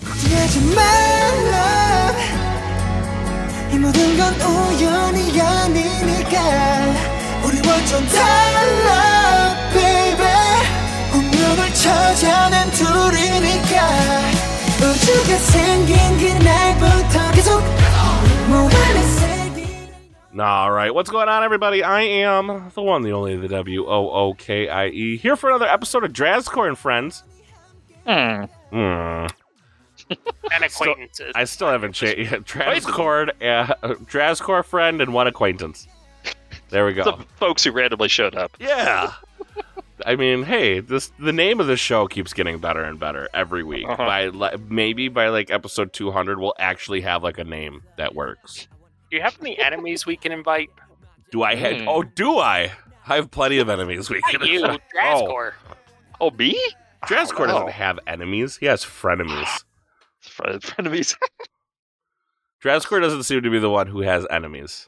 하지 말라 이 모든 건 우연이 아니니까 우리 완전 달라 baby 운명을 찾아낸 둘이니까 우주가 생긴 그날부터 계속 모험을 새기는 All right, what's going on, everybody? I am the one, the only, the W O O K I E, here for another episode of Drazcore and Friends. Hmm. Hmm. And acquaintances. I still haven't changed. Drazcore, uh, Drazcore friend, and one acquaintance. There we go. the folks who randomly showed up. Yeah. I mean, hey, this the name of the show keeps getting better and better every week. Uh-huh. By li- maybe by like episode 200, we'll actually have like a name that works. Do you have any enemies we can invite? Do I have? Hmm. Oh, do I? I have plenty of enemies we can. You, oh, Drascore. Oh, me? Drazcore Oh, doesn't have enemies. He has frenemies. Friend, frenemies. Drazcore doesn't seem to be the one who has enemies.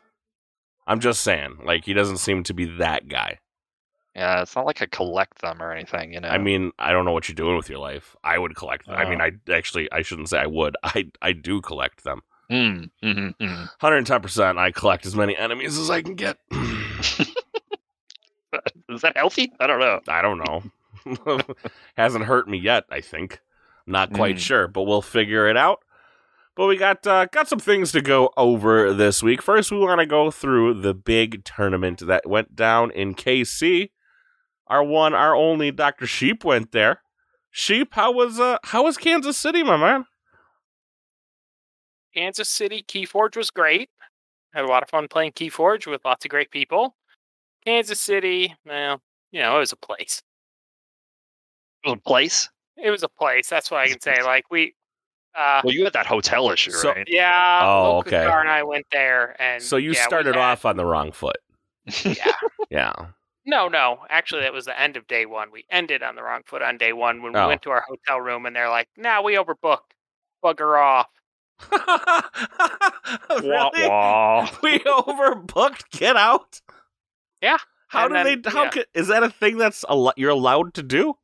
I'm just saying, like he doesn't seem to be that guy. yeah, it's not like I collect them or anything, you know. I mean, I don't know what you're doing with your life. I would collect them. I mean, Oh. I actually I shouldn't say I would. I I do collect them. Mm, mm, mm, 110%. I collect as many enemies as I can get. Is that healthy? I don't know. I don't know. Hasn't hurt me yet, I think. Not quite Mm. sure, but we'll figure it out. But we got uh, got some things to go over this week. First, we want to go through the big tournament that went down in KC. Our one, our only Dr. Sheep went there. Sheep, how was uh how was Kansas City, my man? Kansas City Keyforge was great. Had a lot of fun playing Keyforge with lots of great people. Kansas City, well, you know, it was a place. A place? It was a place. That's what I can say. Like we, uh, Well, you had that hotel issue, So- right? yeah, Oh, Luca okay. Carr and I went there, and So you yeah, started had- off on the wrong foot. Yeah. Yeah. No, no. Actually, that was the end of day one. We ended on the wrong foot on day one when we Oh. went to our hotel room, and they're like, "Nah, we overbooked. Bugger off." Really? wah. We overbooked. Get out. Yeah, How and do then- they? How yeah. could, is that a thing that's al- you're allowed to do?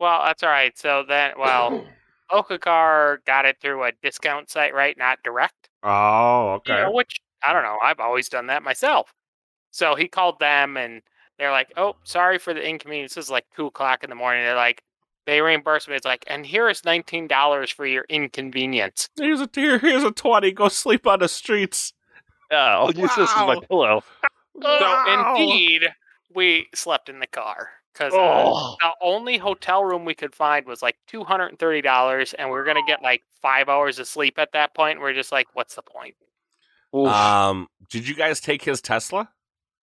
Well, that's all right. So then, well, Okacar got it through a discount site, right? Not direct. Oh, You know, which I don't know. I've always done that myself. So he called them, and they're like, "Oh, sorry for the inconvenience." This is like two o'clock in the morning. They're like, they reimburse me. It's like, and here is nineteen dollars for your inconvenience. Here's a here, here's a twenty. Go sleep on the streets. Yeah, I'll use this as my Wow. pillow. So indeed, we slept in the car because Oh. the only hotel room we could find was like two hundred and thirty dollars, and we are gonna get like five hours of sleep at that point. We're just like, what's the point? Oof. Um, did you guys take his Tesla?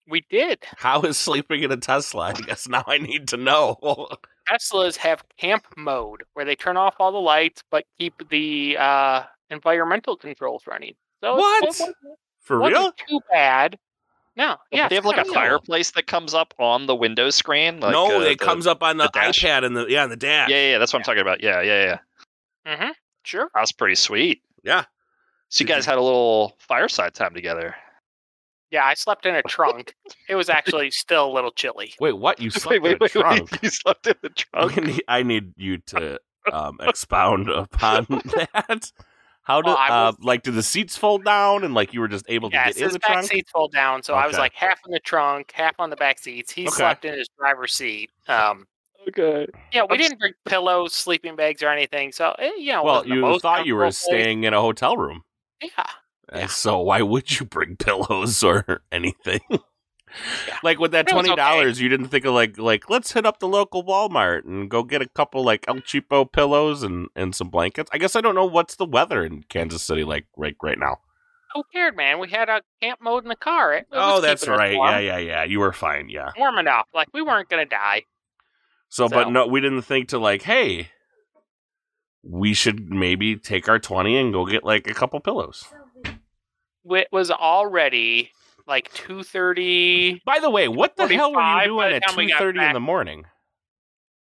We did. How is sleeping in a Tesla? I guess now I need to know. Teslas have camp mode where they turn off all the lights but keep the uh, environmental controls running. So it's- What? it wasn't, For wasn't real? too bad. No, yeah, they have like a cool. fireplace that comes up on the window screen. Like, no, uh, it the- comes up on the, the dash? iPad and the yeah, on the dash. Yeah, yeah, yeah, that's what I'm talking about. Yeah, yeah, yeah. Mhm. Sure. That's pretty sweet. Yeah. So you guys had a little fireside time together. Yeah, I slept in a trunk. it was actually still a little chilly. Wait, what? You slept wait, wait, in a wait, trunk? wait. You slept in the trunk. Need- I need you to um, expound upon that. How did Well, I uh, like did the seats fold down and like you were just able to Yes, get in his the back trunk? seats fold down, so I was like half in the trunk, half on the back seats. He Okay. slept in his driver's seat. Um, Okay. yeah, we I'm didn't bring pillows, sleeping bags, or anything. So eh, you know, Well, you thought you were place. staying in a hotel room. Yeah, Yeah. So why would you bring pillows or anything? Yeah. Like with that twenty dollars, you didn't think of like like let's hit up the local Walmart and go get a couple like El Cheapo pillows and and some blankets. I guess I don't know what's the weather in Kansas City like right right now. who cared, man? We had a camp mode in the car. It, it Oh, that's right. warm. Yeah, yeah, yeah. You were fine. Yeah. warm enough. Like we weren't gonna die. So, but no, we didn't think to like, hey, we should maybe take our twenty and go get like a couple pillows. It was already like two thirty. By the way, what the hell were you doing at time we two thirty in the morning?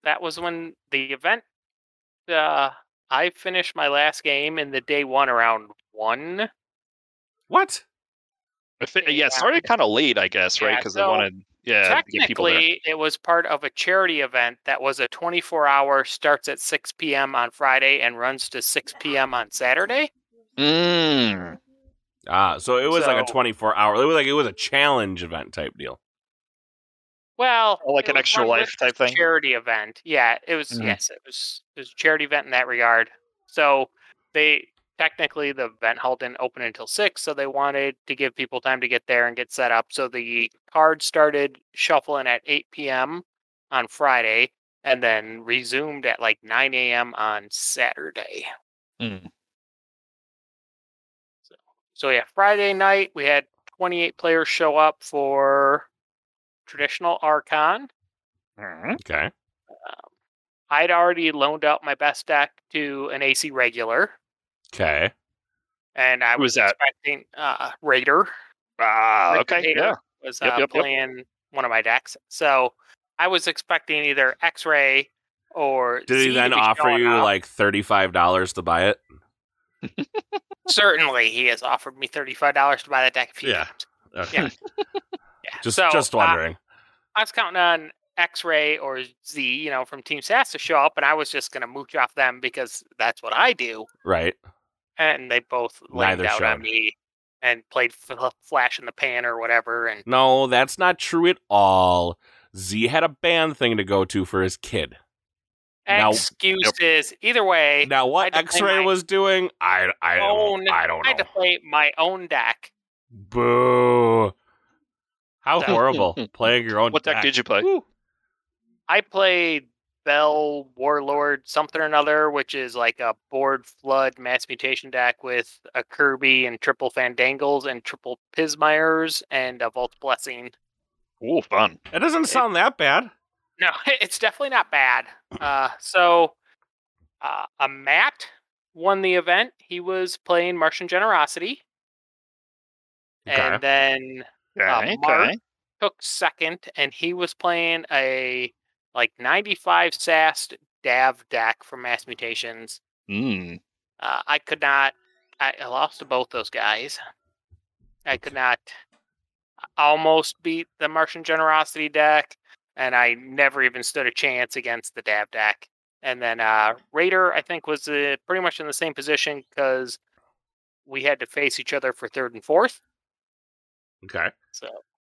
That was when the event. Uh, I finished my last game in the day one around one. What? I thi- yeah, Yeah. it started kind of late, I guess, right? Yeah, Because they wanted, yeah, to get people. Technically, it was part of a charity event that was a 24 hour, starts at 6 p.m. on Friday and runs to 6 p.m. on Saturday. Mm. Ah, so it was like a twenty-four hour. It was like it was a challenge event type deal. Well, Oh, like an extra life type thing? Charity event. Yeah, it was. Mhm. Yes, it was. It was a charity event in that regard. So they technically the event hall didn't open until six, so they wanted to give people time to get there and get set up. So the cards started shuffling at 8 p.m. on Friday, and then resumed at like 9 a.m. on Saturday. Mm. So yeah, Friday night we had 28 players show up for traditional Archon. Mm. Okay. I'd already loaned out my best deck to an AC regular, Okay. and I Who was was that? expecting uh, Raider Ah, Rick okay, Hader yeah. was Yep, uh, yep, yep. playing one of my decks. So I was expecting either X-Ray or Did he then offer you up. like thirty-five dollars to buy it? Certainly, he has offered me thirty-five dollars to buy that deck a few Yeah. Okay. Yeah, Just so, just uh, wondering. I was counting on X-Ray or Z, you know, from Team SAS to show up, and I was just going to mooch off them because that's what I do. right. And they both laid out on me and played f- Flash in the Pan or whatever. And No, that's not true at all. Z had a band thing to go to for his kid. Now- excuses. Either way, Now, what had to play X-Ray my was doing, I I own- don't I don't I had know. to play my own deck. Boo! How So- horrible playing your own. Deck. What deck did you play? Woo. I played Bell Warlord something or another, which is like a board flood mass mutation deck with a Kirby and triple Fandangles and triple Pismires and a Vault Blessing. Ooh, fun. That doesn't sound that bad. No, it's definitely not bad. Uh, so, uh, a Matt won the event. He was playing Martian Generosity. Okay. And then Okay, Mark- took second, and he was playing a like 95 SAST Dav deck from Mass Mutations. Mm. Uh, I could not. I, I lost to both those guys. I could not almost beat the Martian Generosity deck, and I never even stood a chance against the Dav deck. And then uh, Raider, I think, was uh, pretty much in the same position because we had to face each other for third and fourth. Okay. So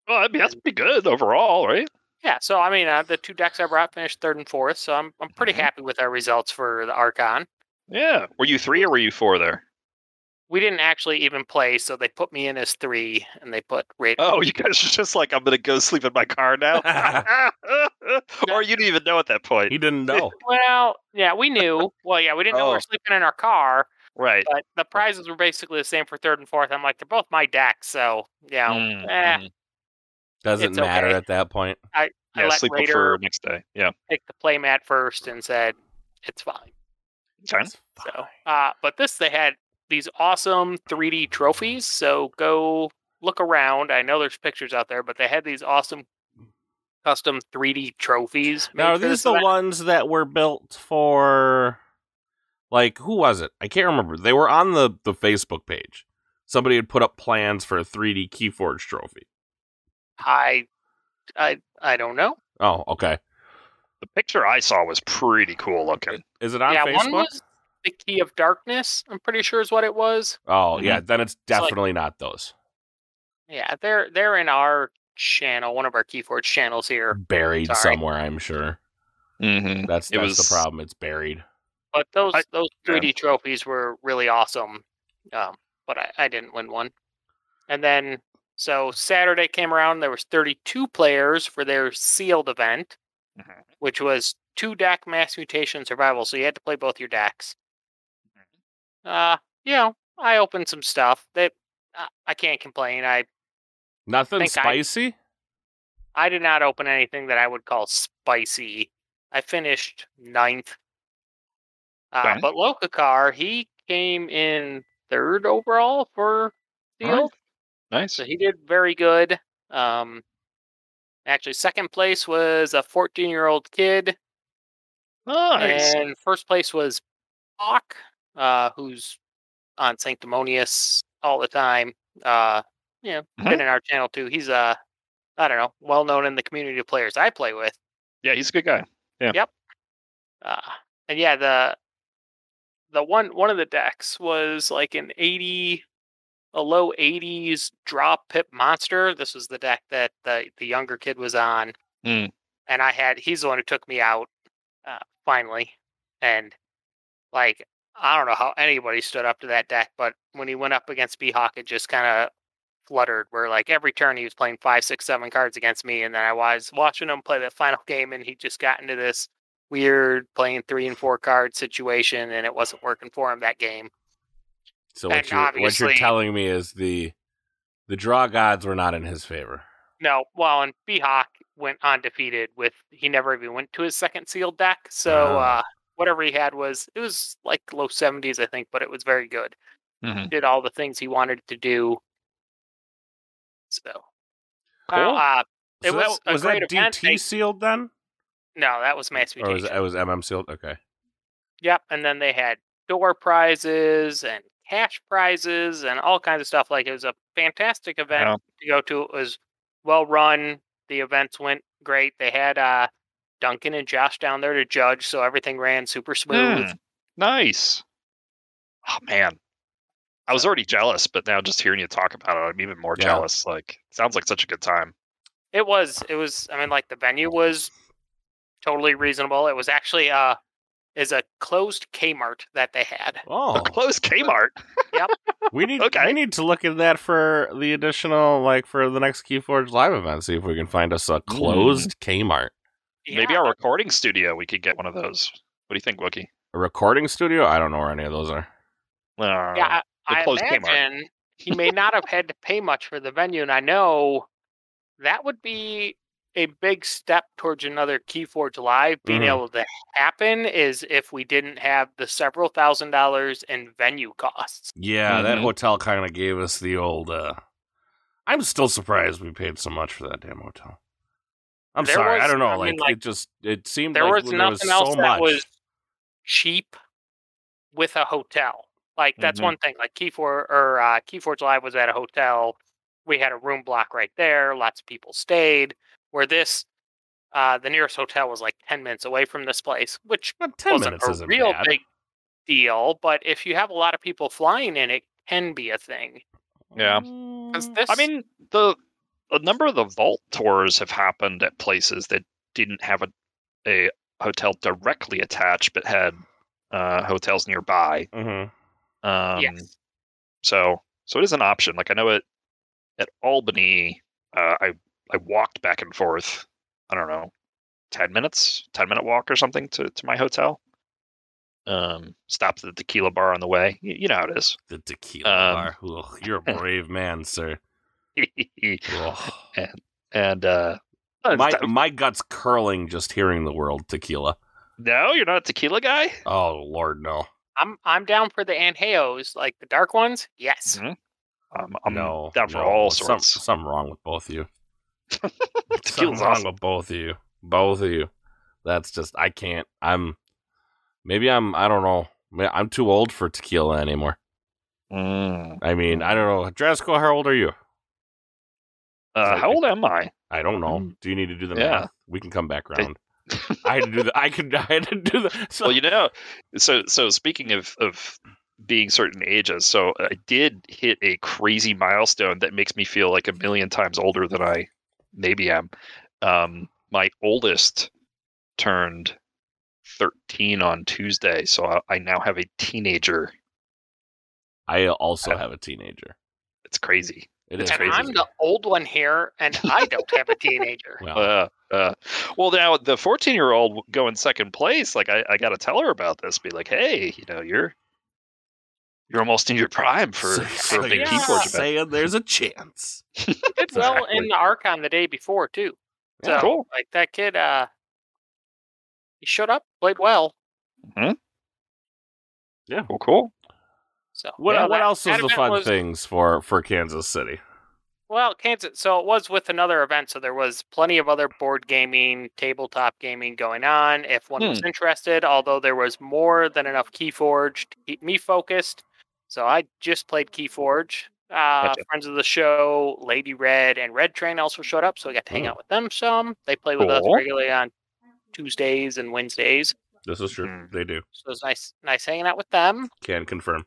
Well, I mean, that's pretty good overall, right? yeah, so I mean, uh, the two decks I brought finished third and fourth, so I'm I'm pretty Mhm. happy with our results for the Archon. Yeah. Were you three or were you four there? We didn't actually even play, so they put me in as three, and they put Raider. Oh, you guys are just like, I'm going to go sleep in my car now? or you didn't even know at that point. He didn't know. Well, yeah, we knew. Well, yeah, we didn't know we Oh. were sleeping in our car, Right. but the prizes were basically the same for third and fourth. I'm like, they're both my decks, so yeah. Mm, eh, mm. Doesn't matter okay. at that point. I Yeah, let sleep up Raider for next day. Yeah. pick the play mat first and said it's fine. Okay. So, uh, but this they had these awesome 3D trophies. So go look around. I know there's pictures out there, but they had these awesome custom 3D trophies. Now, are these the event. ones that were built for Like who was it? I can't remember. They were on the the Facebook page. Somebody had put up plans for a 3D Keyforge trophy. I, I, I don't know. Oh, okay. The picture I saw was pretty cool looking. Is it on yeah, Facebook? one was the Key of Darkness. I'm pretty sure is what it was. oh, Mhm. yeah. Then it's like- definitely not those. Yeah, they're they're in our channel, one of our Keyforge channels here. Buried Sorry. somewhere, I'm sure. Mm-hmm. That's It that's was- the problem. It's buried. But those I- those 3D trophies were really awesome. Um, but I, I didn't win one. And then so Saturday came around, there was 32 players for their sealed event, Mhm. which was two deck mass mutation survival. So you had to play both your decks. Uh, you know, I opened some stuff. That uh, I can't complain. I Nothing think I- spicy? I did not open anything that I would call spicy. I finished ninth. Uh. But Lokakar, he came in third overall for All right. Nice. So he did very good. Um, actually, second place was a 14 year old kid. Nice. And first place was Hawk, uh, who's on Sanctimonious all the time. Uh, yeah, Mhm. been in our channel too. He's uh, I don't know, well known in the community of players I play with. Yeah, he's a good guy. Yeah. Yep. Uh, and yeah, the the one one of the decks was like an 80 a low 80s drop pip monster. This was the deck that the the younger kid was on. Mm. And I had he's the one who took me out uh, finally. And like I don't know how anybody stood up to that deck, but when he went up against Beehawk, it just kind of fluttered. Where like every turn he was playing five, six, seven cards against me, and then I was watching him play the final game, and he just got into this weird playing three and four card situation, and it wasn't working for him that game. So what you're, what you're telling me is the the draw gods were not in his favor. No, well, and Beehawk went undefeated with he never even went to his second sealed deck. So Ah. uh, whatever he had was it was like low seventies, I think, but it was very good. Mhm. Did all the things he wanted to do. So, Cool. well, uh, it so was that, a was that. DT sealed then, no, that was mass or was mutation. it, it was MM sealed? Okay. Yep, and then they had door prizes and cash prizes and all kinds of stuff. Like it was a fantastic event to go to. It was well run. The events went great. They had uh, Duncan and Josh down there to judge, so everything ran super smooth. Mm. Nice. Oh man. I was already jealous, but now just hearing you talk about it, I'm even more Yeah. jealous. Like, sounds like such a good time. It was. It was. I mean, like the venue was totally reasonable. It was actually uh, is a closed Kmart that they had. Oh, A closed Kmart. Yep. We need Okay. we need to look at that for the additional like for the next Keyforge live event. See if we can find us a closed Kmart, Maybe our recording studio, we could get one of those. What do you think, Wookie? a recording studio. I don't know where any of those are. Uh, Yeah, I, I closed Kmart. imagine he may not have had to pay much for the venue, and I know that would be a big step towards another Keyforge Live being Mhm. able to happen. Is if we didn't have the several thousand dollars in venue costs. Yeah, that Mhm. hotel kind of gave us the old. uh I'm still surprised we paid so much for that damn hotel. I'm There sorry, I don't know. I like, mean, like, it just it seemed There like was there was nothing was else so that much. was cheap with a hotel. Like that's Mhm. one thing. Like Keyforge or uh, Keyforge Live was at a hotel. We had a room block right there. Lots of people stayed. Where this, uh, the nearest hotel was like ten minutes away from this place, which But ten wasn't minutes a isn't real bad. big deal. But if you have a lot of people flying in, it can be a thing. Yeah. Mm. 'Cause this, I mean, the a number of the vault tours have happened at places that didn't have a a hotel directly attached, but had uh, hotels nearby. Mhm. Um, Yes. So so it is an option. Like I know it at Albany. Uh, I I walked back and forth. I don't know, ten minutes, ten minute walk or something to to my hotel. Um, stopped at the tequila bar on the way. You, you know how it is. The tequila Um, bar. Ugh, you're a brave man, sir. Ugh. and uh, my my guts curling just hearing the word tequila. no, you're not a tequila guy. Oh Lord, no, I'm I'm down for the añejos, like the dark ones. Yes. Mhm. Um, I'm no, down for no. all Some- sorts. something wrong with both of you. something Tequila's wrong awesome. with both of you. Both of you. That's just I can't. I'm maybe I'm I don't know. I'm too old for tequila anymore. Mm. I mean, I don't know. Drasco, how old are you? Uh, how old am I? I don't know. Do you need to do the. Yeah. math? We can come back around. I had to do the. I could. I had to do the. So well, you know, so so speaking of of being certain ages, so I did hit a crazy milestone that makes me feel like a million times older than I maybe am. Um, my oldest turned 13 on Tuesday, so I, I now have a teenager. I also I- have a teenager. It's crazy. It is And crazy. I'm the old one here, and I don't have a teenager. Well, Uh, uh, well, now the 14 year old going second place, like I, I got to tell her about this. Be like, hey, you know, you're you're almost in your prime for so- for a so big you're Yeah. Keyforge event. saying there's a chance. Did well in the Archon the day before too. So Yeah. Cool. like that kid, uh, he showed up, played well. Yeah. Well, cool. So What yeah, What that- else that is the fun was- things for for Kansas City? Well, Kansas. So it was with another event. So there was plenty of other board gaming, tabletop gaming going on. If one was interested, although there was more than enough KeyForge to keep me focused. So I just played KeyForge. Uh, Gotcha. Friends of the show, Lady Red and Red Train also showed up, so I got to hang Oh. out with them some. They play with us regularly on Tuesdays and Wednesdays, This is true. Hmm. They do. so it's nice, nice hanging out with them. Can confirm.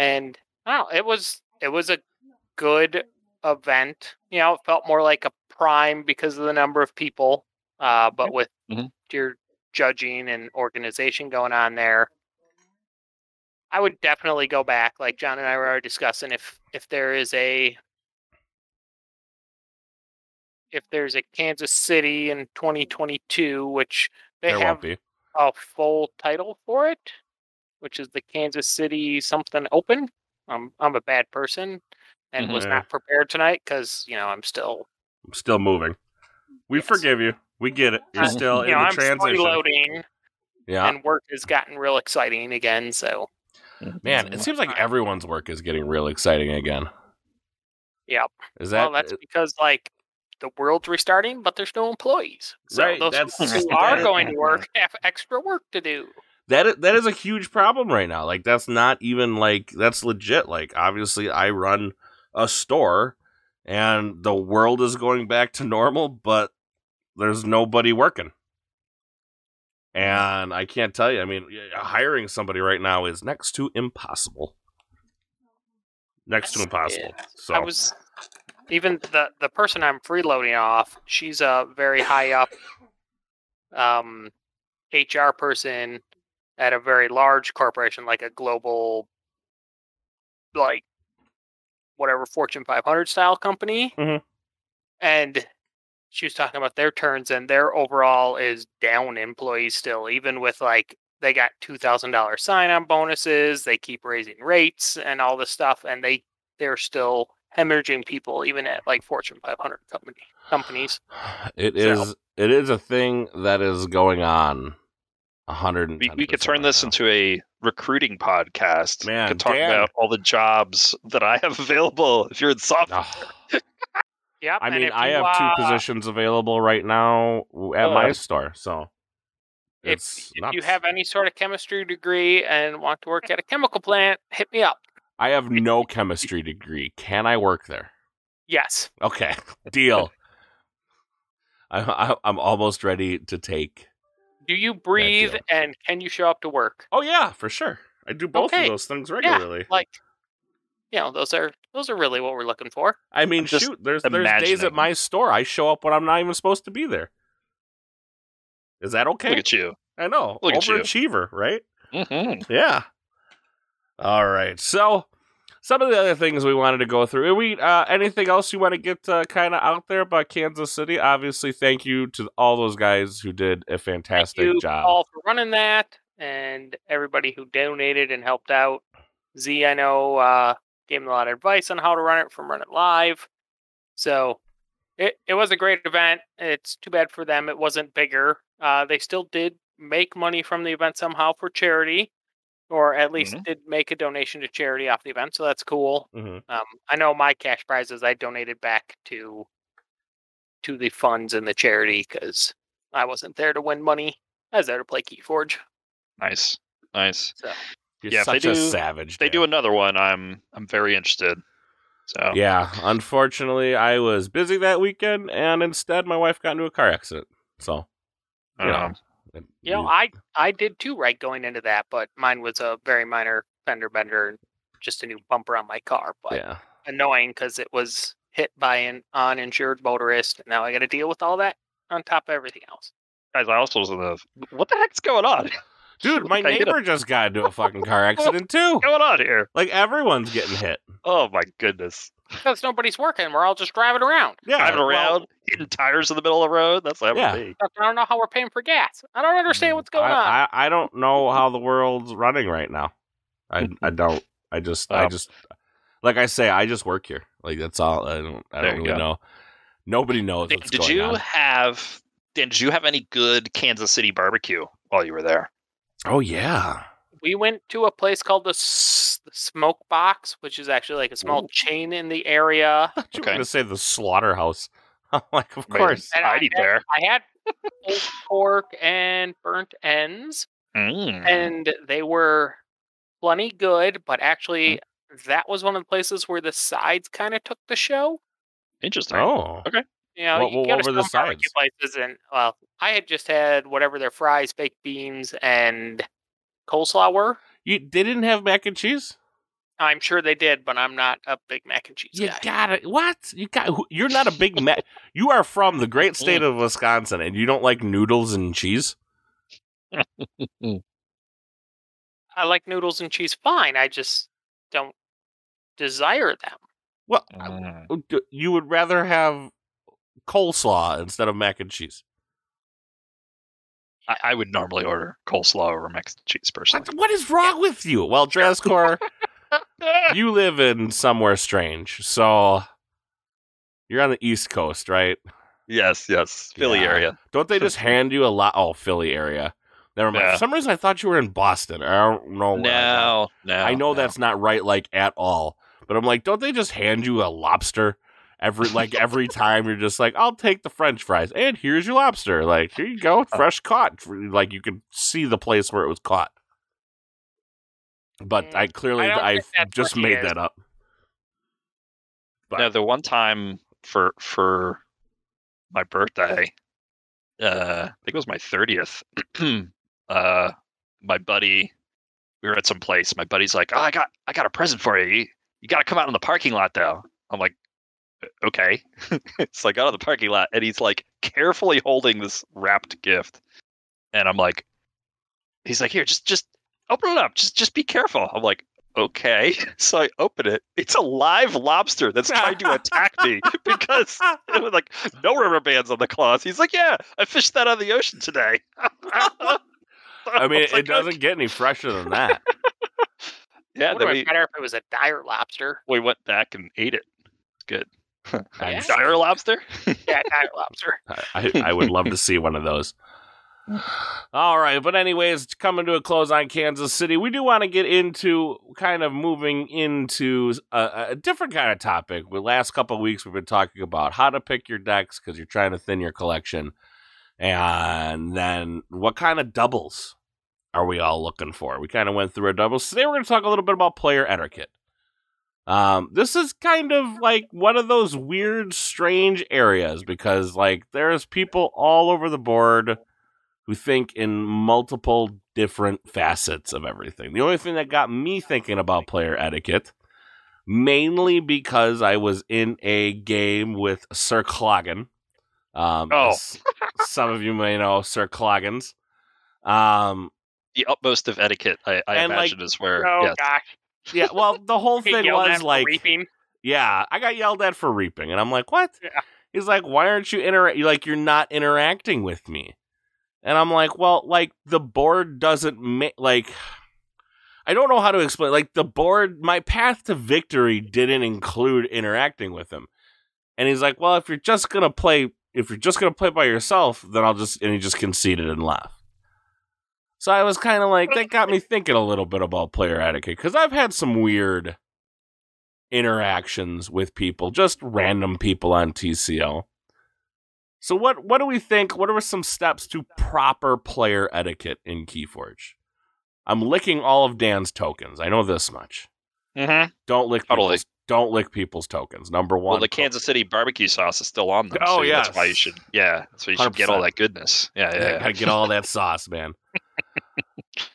And wow, it was it was a good event. You know, it felt more like a prime because of the number of people, uh, but with Mhm. your judging and organization going on there. I would definitely go back, like John and I were already discussing. If if there is a if there's a Kansas City in 2022, which they there have a full title for it, which is the Kansas City something open. I'm I'm a bad person and was Mhm. not prepared tonight because you know I'm still I'm still moving. We Yes. forgive you. We get it. You're still you in know the I'm transition. loading Yeah. and work has gotten real exciting again. So Man, it seems like everyone's work is getting real exciting again. Yep. Is that well, that's because like the world's restarting, but there's no employees. So Right, those that's- who are going to work have extra work to do. That is, that is a huge problem right now. Like that's not even like that's legit. Like obviously I run a store and the world is going back to normal, but there's nobody working. And I can't tell you. I mean, hiring somebody right now is next to impossible. Next to impossible. So I was even the the person I'm freeloading off. She's a very high up um, HR person at a very large corporation, like a global, like whatever Fortune 500 style company. Mhm. And she was talking about their turns, and their overall is down employees still, even with like they got two thousand dollar sign on bonuses. They keep raising rates and all this stuff, and they they're still hemorrhaging people even at like Fortune 500 company companies. It So- is it is a thing that is going on. A hundred. We, we could turn this into a recruiting podcast. Man, we could talk Dan. about all the jobs that I have available if you're in software. Yep. I mean, I you, have two uh, positions available right now at Oh. my store, so If, it's if you have any sort of chemistry degree and want to work at a chemical plant, hit me up. I have no chemistry degree. Can I work there? Yes. Okay, deal. I, I, I'm almost ready to take Do you breathe deal. and can you show up to work? Oh yeah, for sure. I do both Okay. of those things regularly. Like, you know, those are those are really what we're looking for. I mean, I'm shoot, there's there's days at my store I show up when I'm not even supposed to be there. Is that okay? Look at you. I know, look at you. overachiever, right? Mm-hmm. Yeah. All right. So, some of the other things we wanted to go through. We uh, anything else you want to get uh, kind of out there about Kansas City? Obviously, thank you to all those guys who did a fantastic Thank you job. all for running that, and everybody who donated and helped out. Z, I know, uh, gave me a lot of advice on how to run it from Run It Live. So it it was a great event. It's too bad for them it wasn't bigger. Uh, they still did make money from the event somehow for charity, or at least Mhm. did make a donation to charity off the event. So that's cool. hmm Um, I know my cash prizes I donated back to to the funds and the charity because I wasn't there to win money. I was there to play Keyforge. Nice, nice. So You're Yeah, if they such a do- savage. They Dan. do another one, I'm I'm very interested. So Yeah, unfortunately, I was busy that weekend, and instead, my wife got into a car accident. So, you know, it- you know, I I did too right going into that, but mine was a very minor fender bender just a new bumper on my car. But yeah, annoying because it was hit by an uninsured motorist. And now I got to deal with all that on top of everything else. guys, I also was in the. What the heck's going on? dude, my I a- neighbor just got into a fucking car accident too. What's going on here? Like everyone's getting hit. Oh my goodness! Because nobody's working, we're all just driving around. Yeah, Driving well, around, hitting tires in the middle of the road. That's what Yeah. happened to me. I don't know how we're paying for gas. I don't understand mm, what's going on. I, I, I don't know how the world's running right now. I I don't. I just I Oh. just like I say, I just work here. Like that's all. I don't I There don't really go. know. Nobody knows Dan, what's did going you on. have? Dan, did you have any good Kansas City barbecue while you were there? Oh yeah. We went to a place called the, S- the Smoke Box, which is actually like a small Ooh. chain in the area. I thought you were Okay. gonna say the slaughterhouse. I'm like, of course. And I I'd eat had- there. I had pulled pork and burnt ends, Mm. and they were plenty good. But actually, Mm. that was one of the places where the sides kind of took the show. Interesting. Oh. You know, What- you what go were to the barbecue sides? places, and well, I had just had whatever their fries, baked beans, and coleslaw were. You they didn't have mac and cheese? I'm sure they did, but I'm not a big mac and cheese You guy. got it. What? You got? You're not a big mac. You are from the great state of Wisconsin, and you don't like noodles and cheese. I like noodles and cheese fine. I just don't desire them. Well, Mm. you would rather have coleslaw instead of mac and cheese. I, I would normally order coleslaw over and cheese personally. What, what is wrong with you? Well, Drascore, you live in somewhere strange, so you're on the East Coast, right? yes, yes, Philly Yeah. area. Don't they just hand you a lot? Oh, Philly area. Never mind. Yeah. For some reason, I thought you were in Boston. I don't know. where I No, no. I know no. that's not right, like at all. But I'm like, don't they just hand you a lobster every like every time? You're just like, I'll take the French fries, and here's your lobster. Like, here you go, fresh caught. Like you can see the place where it was caught. But Mm, I clearly I I just made is. that up. But No, the one time for for my birthday, uh, I think it was my thirtieth. uh, my buddy, we were at some place. My buddy's like, "Oh, I got I got a present for you. You, you got to come out in the parking lot, though." I'm like, "Uh, "Okay." so I got out of the parking lot, and he's like carefully holding this wrapped gift, and I'm like, "He's like, here, just just open it up. Just just be careful." I'm like. Okay, so I open it. It's a live lobster that's trying to attack me because it was like no rubber bands on the claws. He's like, "Yeah, I fished that out of the ocean today." I mean, was it like, doesn't get any fresher than that. Yeah, Would then have we, been better if it was a dire lobster. we went back and ate it. It's good. I'm Dire lobster. Yeah, dire lobster. I, I, I would love to see one of those. All right, but anyways, coming to a close on Kansas City, we do want to get into kind of moving into a, a different kind of topic. The last couple of weeks, we've been talking about how to pick your decks because you're trying to thin your collection, and then what kind of doubles are we all looking for? We kind of went through our doubles. Today, we're going to talk a little bit about player etiquette. Um, this is kind of like one of those weird, strange areas because, like, there's people all over the board who think in multiple different facets of everything. The only thing that got me thinking about player etiquette, mainly because I was in a game with Sir Cloggin. Um, Oh. some of you may know Sir Cloggins. Um, The utmost of etiquette, I, I And, like, imagine, is where. Oh yes. gosh. Yeah, well, the whole thing was like, reaping. yeah, I got yelled at for reaping, and I'm like, what? Yeah. He's like, why aren't you inter like you're not interacting with me? And I'm like, well, like the board doesn't make like I don't know how to explain. Like the board, my path to victory didn't include interacting with him. And he's like, well, if you're just gonna play, if you're just gonna play by yourself, then I'll just and he just conceded and left. So I was kind of like, that got me thinking a little bit about player etiquette because I've had some weird interactions with people, just random people on TCO. So what what do we think? What are some steps to proper player etiquette in Keyforge? I'm licking all of Dan's tokens. I know this much. Mhm. Don't lick Totally. people's, don't lick people's tokens. Number one. Well, the Kansas City barbecue sauce is still on them. Oh, so that's why you should. Yeah, that's why you should get all that goodness. Yeah, yeah. Yeah, yeah. gotta get all that sauce, man.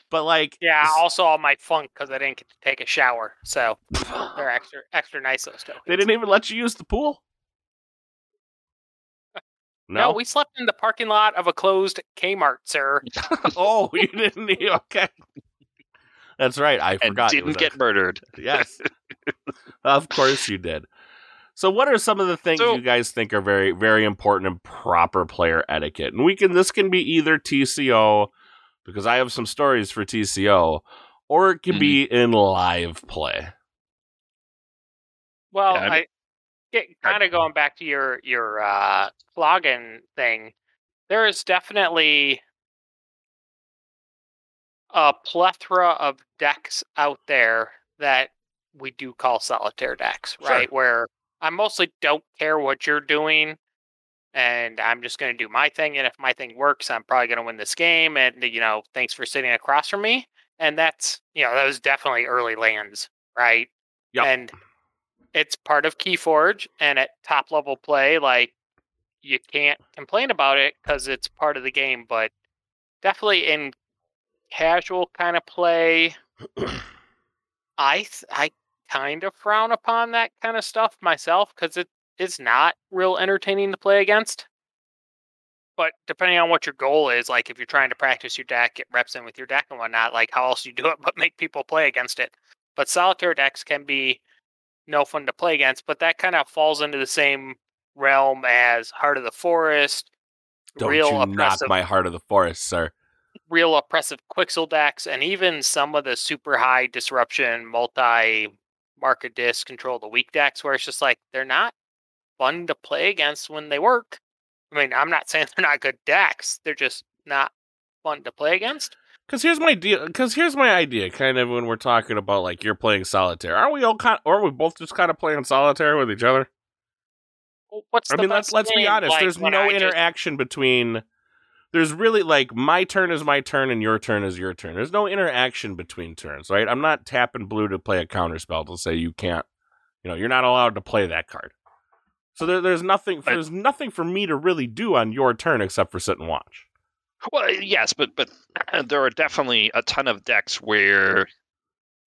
But like, Yeah. s- Also, all my funk because I didn't get to take a shower, so they're extra extra nice those tokens. they didn't even let you use the pool. No, No. we slept in the parking lot of a closed Kmart, sir. oh, you didn't. e- Okay. That's right. I and forgot. didn't was a- get murdered. Yes. of course you did. So what are some of the things So- you guys think are very very important and proper player etiquette? And we can this can be either TCO because I have some stories for TCO or it can be Mm-hmm. in live play. Well, Yeah, I I get kind of going back to your your uh, login thing. There is definitely a plethora of decks out there that we do call solitaire decks, Sure. right? Where I mostly don't care what you're doing, and I'm just going to do my thing. And if my thing works, I'm probably going to win this game. And you know, thanks for sitting across from me. And that's you know, that was definitely early lands, right? Yep. And it's part of Keyforge, and at top level play, like you can't complain about it because it's part of the game. But definitely in casual kind of play, I th- I kind of frown upon that kind of stuff myself because it is not real entertaining to play against. But depending on what your goal is, like if you're trying to practice your deck, get reps in with your deck and whatnot, like how else you do it but make people play against it? But solitaire decks can be no fun to play against, but that kind of falls into the same realm as Heart of the Forest, Don't real you knock oppressive my heart of the forest, sir. real oppressive Quixel decks, and even some of the super high disruption multi market disc control the weak decks, where it's just like they're not fun to play against when they work. I mean, I'm not saying they're not good decks; they're just not fun to play against. Because here's my deal. Because here's my idea. Kind of when we're talking about like you're playing solitaire, aren't we all kind? Or are we both just kind of playing solitaire with each other? Well, What's I mean, let's let's be honest. like, There's no I just- interaction between. There's really like my turn is my turn and your turn is your turn. There's no interaction between turns, right? I'm not tapping blue to play a counter spell to say you can't. You know, you're not allowed to play that card. So there, there's nothing. I- There's nothing for me to really do on your turn except for sit and watch. Well, yes, but but there are definitely a ton of decks where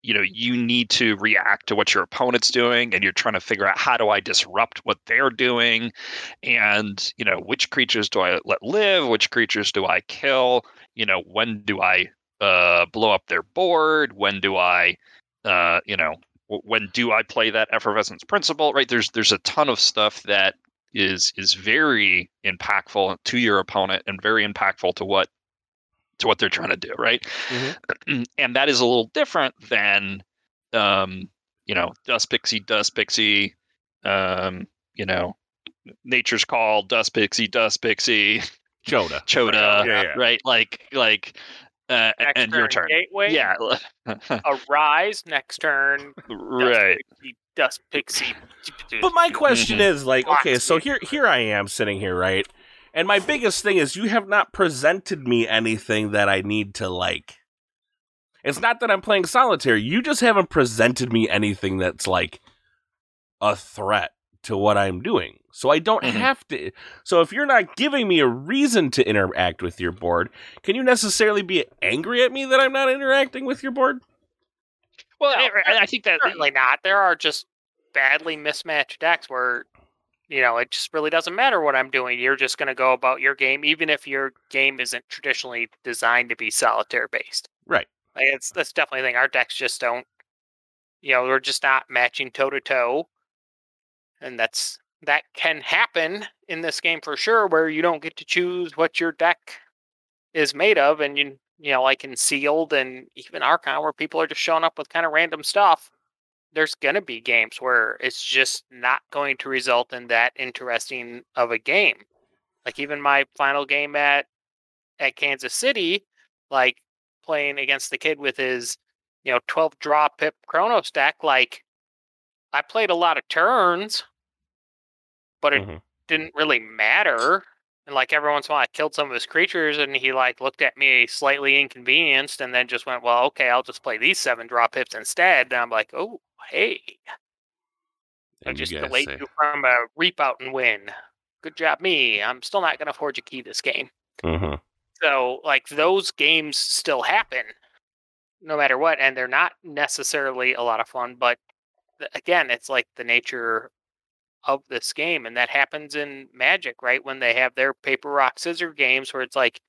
you know you need to react to what your opponent's doing, and you're trying to figure out how do I disrupt what they're doing, and you know which creatures do I let live, which creatures do I kill, you know when do I uh, blow up their board, when do I, uh, you know when do I play that effervescent principle, right? There's there's a ton of stuff that is is very impactful to your opponent and very impactful to what to what they're trying to do, right? and that is a little different than um, you know, dust pixie, dust pixie, um, you know, nature's call, dust pixie, dust pixie, Joda. choda, Yeah, yeah. right? Like like uh, next and your turn gateway. Yeah. a rise next turn. Dust right. Pixie, dust pixie. But my question Mhm. is like, okay, so here here I am sitting here, right? And my biggest thing is you have not presented me anything that I need to like. It's not that I'm playing solitaire. You just haven't presented me anything that's like a threat to what I'm doing. So I don't Mhm. have to. So if you're not giving me a reason to interact with your board, can you necessarily be angry at me that I'm not interacting with your board? Well, No, I, I think that Certainly not. There are just badly mismatched decks where, you know, it just really doesn't matter what I'm doing. You're just going to go about your game, even if your game isn't traditionally designed to be solitaire based. Right. Like it's that's definitely a thing. Our decks just don't, you know, we're just not matching toe to toe, and that's that can happen in this game for sure, where you don't get to choose what your deck is made of, and you you know, like in sealed and even Archon, where people are just showing up with kind of random stuff. There's gonna be games where it's just not going to result in that interesting of a game. Like even my final game at at Kansas City, like playing against the kid with his, you know, 12 draw pip Chrono stack, like I played a lot of turns, but it Mhm. didn't really matter. And like every once in a while, I killed some of his creatures, and he like looked at me slightly inconvenienced, and then just went, "Well, okay, I'll just play these seven draw pips instead." And I'm like, "Oh, hey, I And you just delayed say, you from a reap out and win. Good job, me. I'm still not going to forge a key this game." Mhm. So like those games still happen no matter what and they're not necessarily a lot of fun but again it's like the nature of this game and that happens in magic right when they have their paper rock scissor games where it's like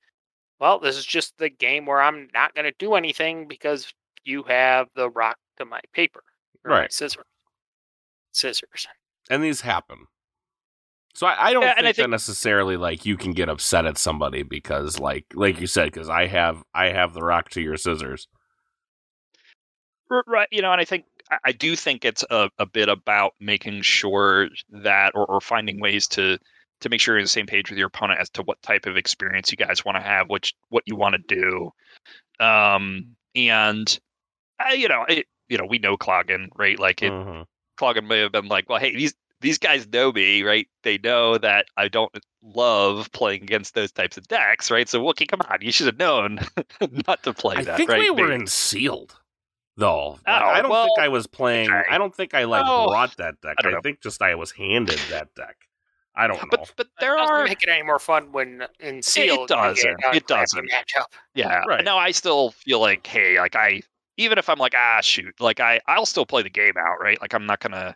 well this is just the game where i'm not going to do anything because you have the rock to my paper my Right. scissors scissors and these happen. So I, I don't Yeah, think, I that necessarily like you can get upset at somebody because like like you said because I have I have the rock to your scissors. Right, you know, and I think I- I do think it's a, a bit about making sure that or, or finding ways to to make sure you're on the same page with your opponent as to what type of experience you guys want to have, which what you want to do. Um and uh, you know, it, you know, we know Cloggin, right? Like it, Mhm. Cloggin may have been like, well, hey, these these guys know me, right? They know that I don't love playing against those types of decks, right? So Wookie, come on, you should have known not to play I that, think right? we were Maybe. in sealed though. Oh, I don't think I was playing. okay. I don't think I like Oh, brought that deck. I I, think just I was handed that deck. I don't know. but but there it doesn't are make it any more fun when in sealed you get doesn't. It doesn't. matchup Yeah. Right. No, I still feel like, hey, like I even if I'm like, ah shoot, like I I'll still play the game out, right? Like I'm not gonna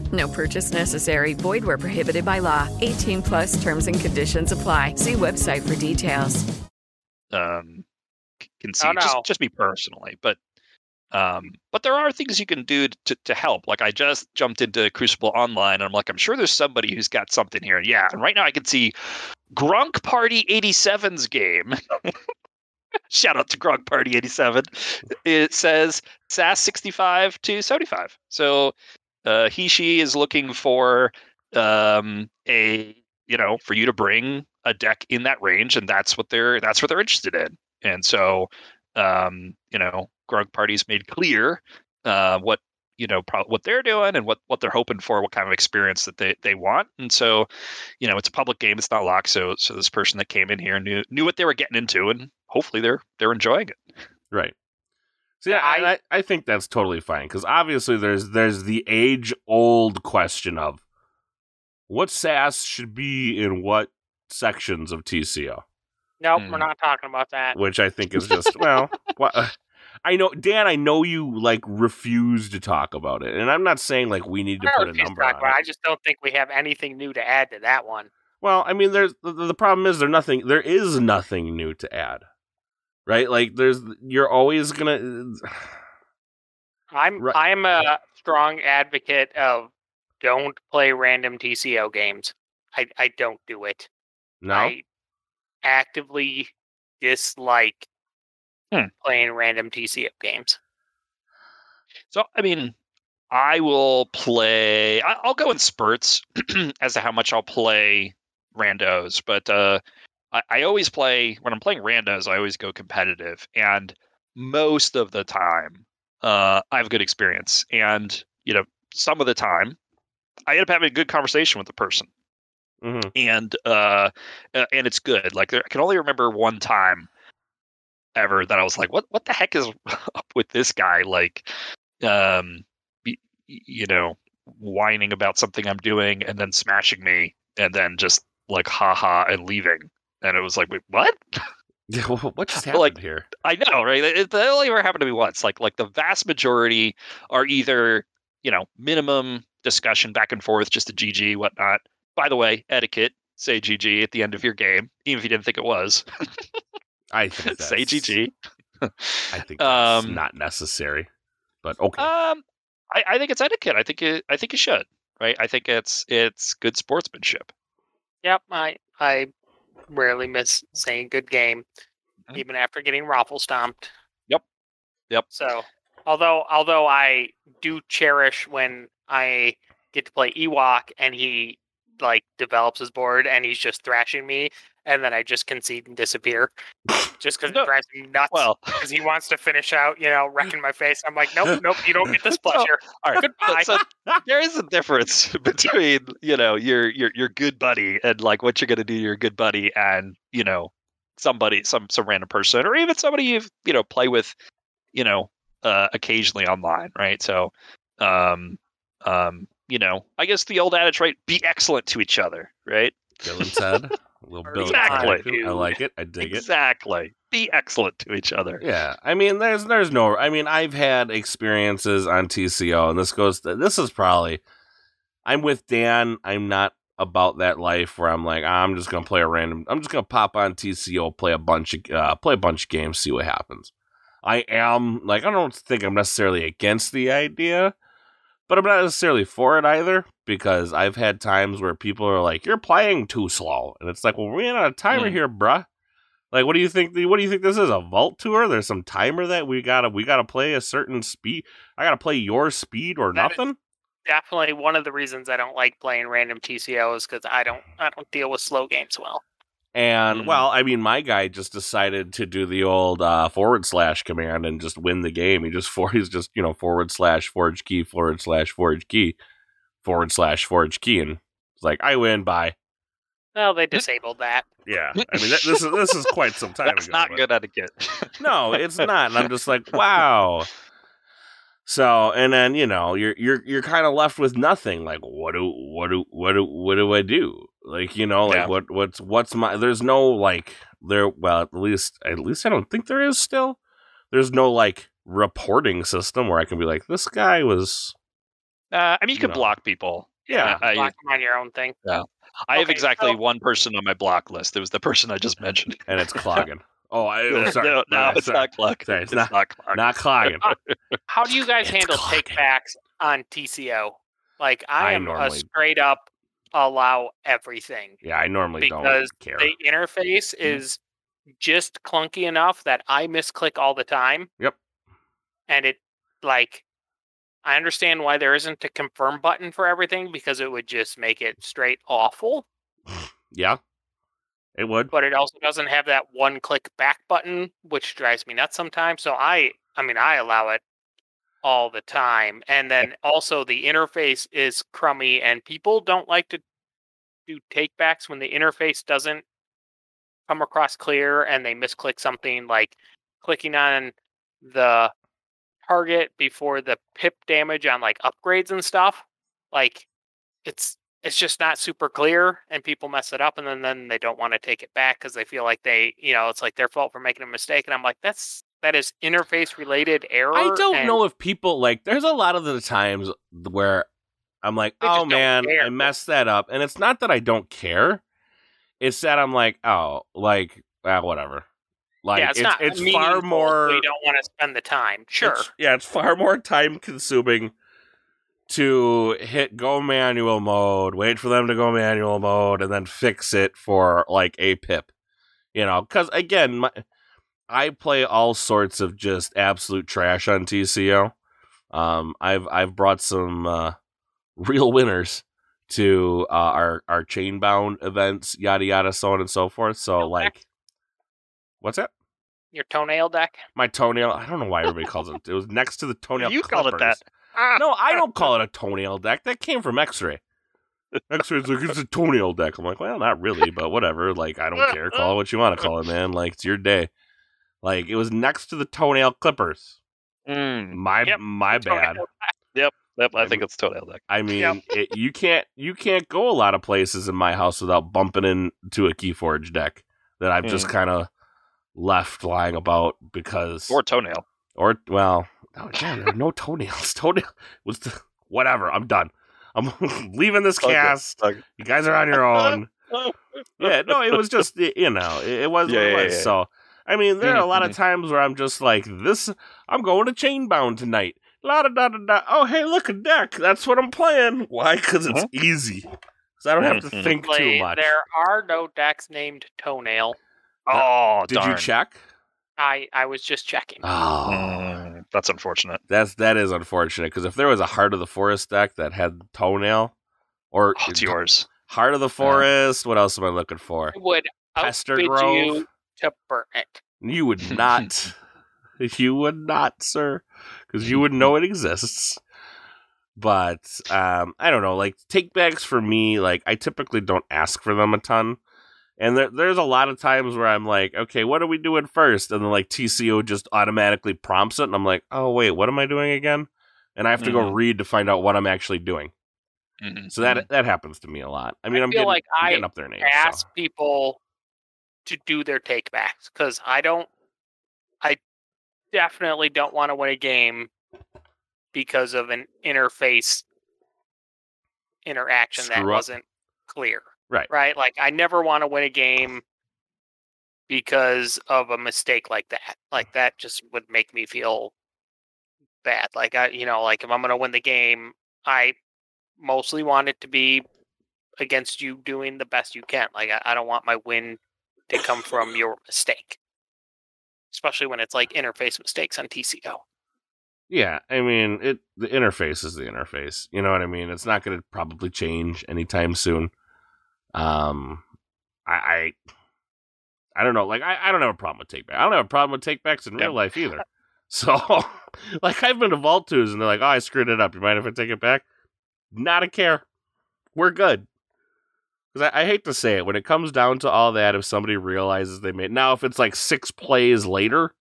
No purchase necessary. Void where prohibited by law. 18 plus terms and conditions apply. See website for details. um can see Oh, just no. just me personally, but um but there are things you can do to to help. Like I just jumped into Crucible Online and I'm like, I'm sure there's somebody who's got something here. Yeah, and right now I can see Grunk Party 87's game. Shout out to Grunk Party 87. It says SAS 65 to 75. So uh, he she is looking for um, a you know for you to bring a deck in that range, and that's what they're that's what they're interested in. And so um, you know, Grunk Party's made clear uh, what you know pro- what they're doing and what what they're hoping for, what kind of experience that they they want. And so you know, it's a public game, it's not locked. So so this person that came in here knew knew what they were getting into, and hopefully they're they're enjoying it. Right. So yeah, I, I, I think that's totally fine because obviously there's there's the age old question of what SAS should be in what sections of TCO, Nope, Hmm. we're not talking about that. which I think is just well, what, uh, I know Dan, I know you like refuse to talk about it, and I'm not saying like we need to I put a refuse to number talk on about it. it. I just don't think we have anything new to add to that one. Well, I mean, there's the, the problem is there nothing there is nothing new to add, right? Like there's you're always gonna. I'm Right. I'm a strong advocate of don't play random TCO games. I I don't do it. No, I actively dislike Hmm. playing random TCO games. So I mean, I will play. I, I'll go in spurts as to how much I'll play randos, but uh, I, I always play when I'm playing randos. I always go competitive, and most of the time, uh, I have a good experience. And you know, some of the time, I end up having a good conversation with the person, hmm and uh, and it's good. Like there, I can only remember one time ever that I was like, "What? What the heck is up with this guy?" Like, um, y- y- you know, whining about something I'm doing and then smashing me, and then just like haha and leaving. And it was like, wait, what? Yeah, wh- what just happened like- here? I know, right? It, that only ever happened to me once. Like, like the vast majority are either, you know, minimum discussion back and forth, just a GG, whatnot. By the way, etiquette: say GG at the end of your game, even if you didn't think it was. I think that's, say GG. I think that's Um, not necessary, but okay. Um, I, I think it's etiquette. I think it, I think you should, right? I think it's it's good sportsmanship. Yep, I I rarely miss saying good game, Mhm. even after getting raffle stomped. Yep. Yep. So although although I do cherish when I get to play Ewok and he like develops his board and he's just thrashing me and then I just concede and disappear. Just because No, it drives me nuts. Well, because he wants to finish out, you know, wrecking my face. I'm like, nope, nope, you don't get this No. pleasure. all right. Goodbye. So there is a difference between you know your your your good buddy and like what you're gonna do to your good buddy and you know somebody some some random person or even somebody you've you know play with you know uh, occasionally online, right? So um um you know I guess the old adage right be excellent to each other, right? Bill and Ted, a little Bill Exactly. Ted. I like it. I dig it. exactly. Be excellent to each other. Yeah, I mean, there's there's no. I mean, I've had experiences on TCO, and this goes. This is probably. I'm with Dan. I'm not about that life where I'm like, I'm just gonna play a random. I'm just gonna pop on TCO, play a bunch of uh, play a bunch of games, see what happens. I am like, I don't think I'm necessarily against the idea, but I'm not necessarily for it either because I've had times where people are like, "You're playing too slow," and it's like, "Well, we're on a timer Hmm. here, bruh." Like, what do you think? What do you think this is? A vault tour? There's some timer that we gotta we gotta play a certain speed. I gotta play your speed or That nothing. Definitely one of the reasons I don't like playing random TCO is because I don't I don't deal with slow games well. And Mhm. well, I mean, my guy just decided to do the old uh, forward slash command and just win the game. He just for he's just you know forward slash forge key forward slash forge key forward slash forge key, and it's like I win by Well, they disabled that. yeah. I mean, that, this is this is quite some time That's ago. not good etiquette. no, it's not. And I'm just like, wow. So, and then you know, you're you're you're kind of left with nothing. Like, what do what do what do what do I do? Like, you know, like Yeah. what what's what's my? There's no like there. Well, at least at least I don't think there is still. There's no like reporting system where I can be like, this guy was. Uh, I mean, you can No. block people. Yeah, I, Block them on your own thing. Yeah, I have exactly so- one person on my block list. It was the person I just mentioned. and it's clogging. oh, I, oh, sorry. no, no, Okay, it's sorry. not clock. Sorry, it's, it's not- not clock. Not clogging. How do you guys It's handle clogging. takebacks on TCO? Like I I am a straight up allow everything. Yeah, I normally don't care. The interface Mm-hmm. is just clunky enough that I misclick all the time. Yep. And it like I understand why there isn't a confirm button for everything because it would just make it straight awful. yeah, it would. but it also doesn't have that one click back button which drives me nuts sometimes so i i mean i allow it all the time and then also the interface is crummy and people don't like to do takebacks when the interface doesn't come across clear and they misclick something like clicking on the target before the pip damage on like upgrades and stuff, like it's it's just not super clear and people mess it up and then, then they don't want to take it back because they feel like they you know it's like their fault for making a mistake and i'm like that's that is interface related error I don't know if people like. There's a lot of the times where I'm like, oh man, care. I messed that up, and it's not that I don't care. It's that I'm like, oh, like, ah, whatever. Like, yeah, it's, it's not it's far more. We don't want to spend the time sure It's- yeah, it's far more time consuming to hit go manual mode, wait for them to go manual mode, and then fix it for like a pip. You know, because again, my, I play all sorts of just absolute trash on TCO. Um, I've I've brought some uh, real winners to uh, our our Chainbound events, yada yada, so on and so forth. So like, what's that? your toenail deck My toenail. I don't know why everybody calls it. It was next to the toenail. You called it that. No, I don't call it a toenail deck. That came from X-ray. X-ray's like it's a toenail deck. I'm like, well, not really, but whatever. Like, I don't care. Call it what you want to call it, man. Like, it's your day. Like, it was next to the toenail clippers. mm, My Yep, my bad. Toenail yep, I think it's toenail deck. I mean, Yep. it, you can't you can't go a lot of places in my house without bumping into a Keyforge deck that I've just Mm. kind of left lying about because Or toenail. or well, oh, yeah, there are no toenails. Toenail was the, whatever. I'm done. I'm leaving this cast. okay. You guys are on your own. yeah, no, it was just you know, it, it was what Yeah, it yeah, was. yeah. So, I mean, there are a lot of times where I'm just like, this. I'm going to Chainbound tonight. La da da da da. Oh, hey, look a deck. That's what I'm playing. Why? Because it's easy. Because I don't have to Mhm. think too much. There are no decks named toenail. Oh, Did darn. you check? I I was just checking. Oh, Mm, that's unfortunate. that's that is unfortunate. Because if there was a Heart of the Forest deck that had toenail, or Oh, it's yours. Heart of the Forest. What else am I looking for? I would Pester outbid Grove. You to burn it. You would not. you would not, sir, because you wouldn't know it exists. But um, I don't know. Like take backs for me, like I typically don't ask for them a ton. And there, there's a lot of times where I'm like, okay, what are we doing first? And then like TCO just automatically prompts it, and I'm like, oh wait, what am I doing again? And I have to go Mhm. read to find out what I'm actually doing. Mhm, So that mhm. that happens to me a lot. I mean, I am feel getting, like I'm I getting up there in age. so. Ask people to do their takebacks because I don't. I definitely don't want to win a game because of an interface interaction that up. wasn't clear. Right. Right. Like I never want to win a game because of a mistake like that. Like that just would make me feel bad. Like I, you know, like if I'm going to win the game, I mostly want it to be against you doing the best you can. Like I, I don't want my win to come from your mistake, especially when it's like interface mistakes on TCO. Yeah, I mean, it the interface is the interface. You know what I mean? It's not going to probably change anytime soon. Um, I, I, I don't know. Like, I, I don't have a problem with takeback. I don't have a problem with takebacks in Yeah. real life either. So, like, I've been to Vault Tours, and they're like, "Oh, I screwed it up. You mind if I take it back?" Not a care. We're good. Because I, I hate to say it, when it comes down to all that, if somebody realizes they made now, if it's like six plays later,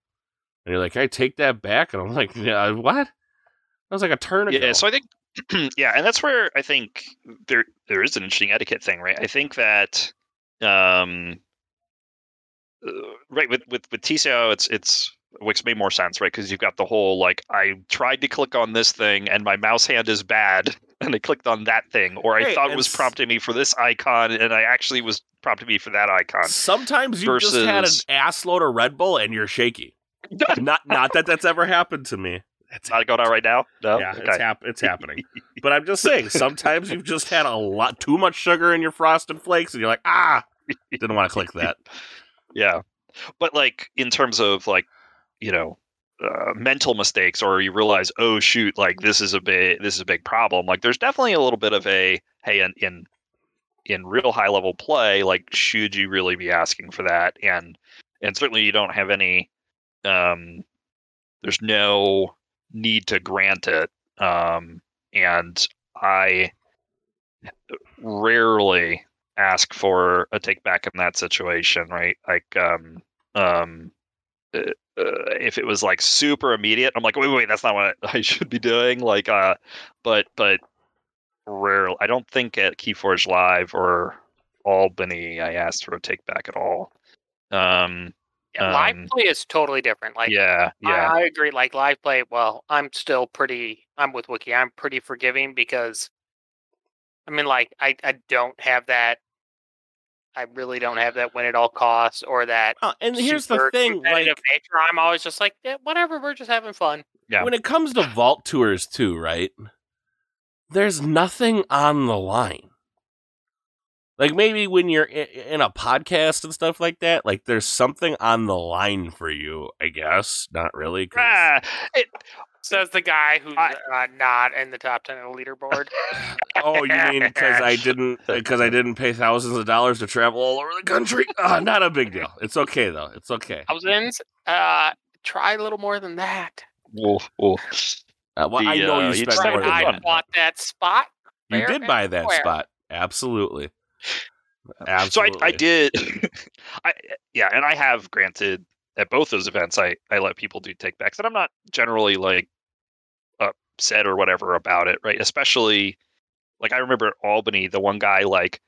and you're like, "Can I take that back?" and I'm like, "Yeah, what?" That was like a turn ago. Yeah, so I think yeah, and that's where I think there there is an interesting etiquette thing, right? I think that um uh, right with with with TCO it's it's Wix made more sense, right? Because you've got the whole like I tried to click on this thing and my mouse hand is bad and I clicked on that thing, or I Right, thought it was prompting me for this icon and I actually was prompting me for that icon. Sometimes you just had an versus- ass load of Red Bull and you're shaky. not not that that's ever happened to me. It's Not going on right now. No, yeah, okay. it's hap- it's happening. But I'm just saying, sometimes you've just had a lot too much sugar in your frosted flakes, and you're like, ah, didn't want to click that. Yeah, but like in terms of like you know uh, mental mistakes, or you realize, oh shoot, like this is a big this is a big problem. Like there's definitely a little bit of a hey in in in real high level play, like should you really be asking for that? And and certainly you don't have any. Um, there's no need to grant it. Um, and I rarely ask for a take back in that situation, right? Like, um, um, uh, uh, if it was like super immediate, I'm like, wait, wait, that's not what I should be doing. Like, uh, but but rarely, I don't think at Keyforge Live or Albany I asked for a take back at all. Um, Yeah, live Um, play is totally different. Like yeah, yeah, I, I agree. Like live play, well, I'm still pretty. I'm with Wiki. I'm pretty forgiving because, I mean, like I I don't have that. I really don't have that win at all costs or that. Uh, and here's the thing, like nature. I'm always just like, yeah, whatever. We're just having fun. Yeah. when it comes to vault tours too, right? There's nothing on the line. Like maybe when you're in a podcast and stuff like that, like there's something on the line for you. I guess not really. Ah, it, Says the guy who's uh, not in the top ten of the leaderboard. oh, you mean because I didn't because I didn't pay thousands of dollars to travel all over the country? Uh, not a big deal. It's okay though. It's okay. Thousands. Uh, try a little more than that. wolf, wolf. Uh, well, The, I know uh, you you spent more than to I that. bought that spot. You did buy that square. spot. Absolutely. So Absolutely. I, I did, I yeah, and I have granted at both those events. I I let people do take backs, and I'm not generally like upset or whatever about it, right? Especially like I remember at Albany, the one guy like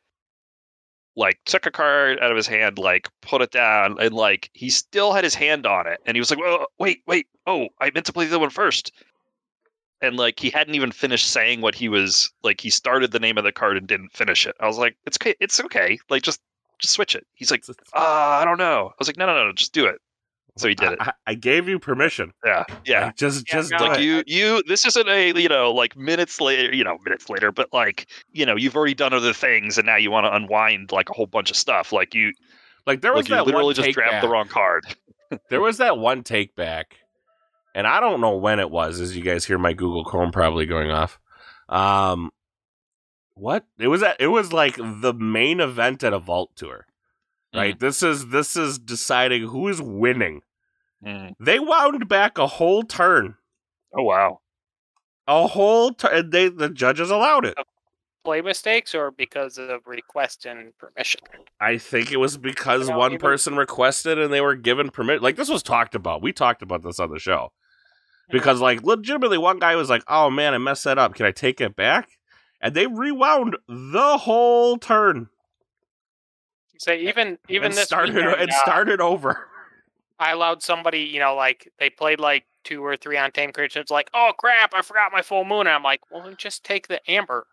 like took a card out of his hand, like put it down, and like he still had his hand on it, and he was like, "Well, wait, wait, oh, I meant to play the one first. And like he hadn't even finished saying what he was like. He started the name of the card and didn't finish it. I was like, "It's okay, it's okay. Like just just switch it." He's like, "Uh, I don't know." I was like, "No, no, no, just do it." So he did it. I, I- I gave you permission. Yeah, yeah. Like, just Yeah, just no, Like it. you, you. This isn't a you know like minutes later, you know minutes later, but like you know you've already done other things and now you want to unwind like a whole bunch of stuff. Like you, Like there was like you that literally one just take grabbed back. the wrong card. There was that one take back, and I don't know when it was. As you guys hear my Google Chrome probably going off. Um, what it was at? It was like the main event at a vault tour. Right. This is this is deciding who is winning. Mm. They wound back a whole turn. Oh wow. A whole turn. They the judges allowed it. Play mistakes or because of request and permission. I think it was because You know, one even- person requested and they were given permit. Like this was talked about. We talked about this on the show. Because like legitimately one guy was like, "Oh man, I messed that up. Can I take it back?" And they rewound the whole turn So even even and this started weekend, and uh, started over. I allowed somebody, you know, like they played like two or three Untamed Creatures. Like, oh crap, I forgot my full moon. And I'm like, well, just take the amber.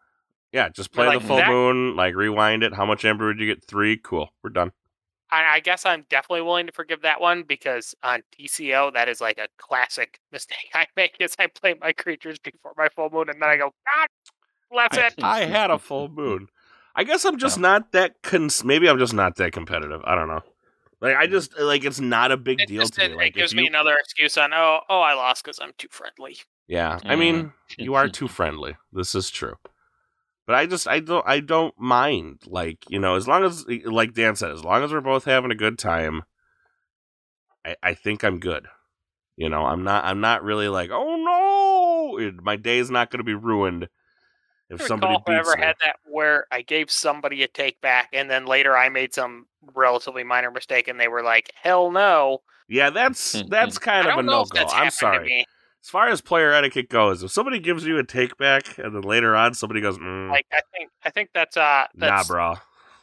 Yeah, just You're play like, the full that- moon, like rewind it. How much amber would you get? Three. Cool. We're done. I, I guess I'm definitely willing to forgive that one because on TCO that is like a classic mistake I make is I play my creatures before my full moon and then I go, God, that's I, it. I had a full moon. I guess I'm just not that. Cons- maybe I'm just not that competitive. I don't know. Like I just like it's not a big It, deal just, to it, me. it gives if me another excuse on oh oh I lost because I'm too friendly. yeah. I mean, mm-hmm. you are too friendly. This is true. But I just I don't I don't mind. Like you know, as long as like Dan said, as long as we're both having a good time, I I think I'm good. You know, I'm not I'm not really like oh no, it, my day's not going to be ruined if I somebody recall if I beats ever me. had that where I gave somebody a take back and then later I made some relatively minor mistake and they were like, hell no. Yeah, that's that's kind of a no go. I'm sorry. As far as player etiquette goes, if somebody gives you a take back and then later on somebody goes, mm, Like I think I think that's uh nah, that's bro,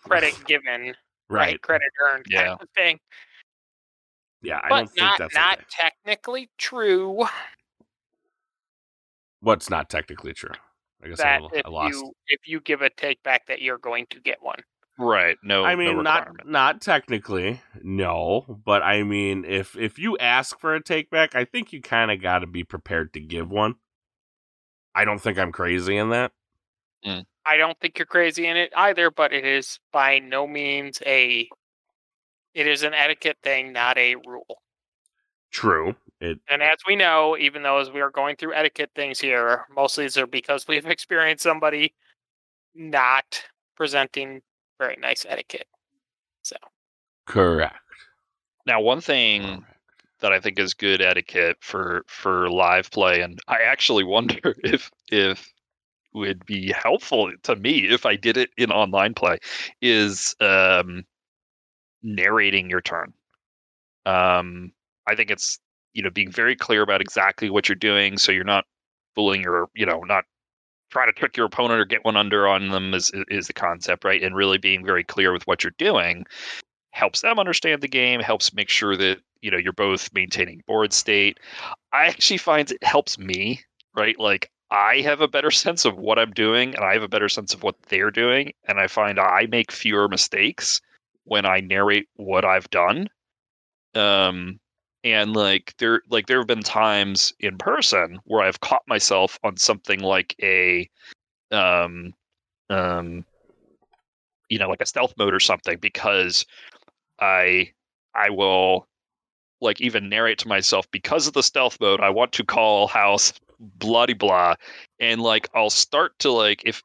credit given, right? right? Credit earned Yeah. kind of thing. Yeah, I but don't think not that's not okay. technically true What's not technically true? I guess that I, if I lost. you if you give a take back that you're going to get one. Right. No. I no mean, not not technically, no. But I mean, if if you ask for a take back, I think you kind of got to be prepared to give one. I don't think I'm crazy in that. Mm. I don't think you're crazy in it either, but it is by no means a it is an etiquette thing, not a rule. True. It And as we know, even though as we are going through etiquette things here, mostly of these are because we've experienced somebody not presenting very nice etiquette. So correct. Now, one thing that I think is good etiquette for for live play, and I actually wonder if if would be helpful to me if I did it in online play is um, narrating your turn. Um, I think it's you know being very clear about exactly what you're doing, so you're not fooling your you know not trying to trick your opponent or get one under on them is is the concept, right? And really being very clear with what you're doing helps them understand the game, helps make sure that you know you're both maintaining board state. I actually find it helps me, right? Like I have a better sense of what I'm doing and I have a better sense of what they're doing. And I find I make fewer mistakes when I narrate what I've done. Um, and like there like there have been times in person where I've caught myself on something like a um um you know like a stealth mode or something because I I will like even narrate to myself because of the stealth mode I want to call house bloody blah and like I'll start to like if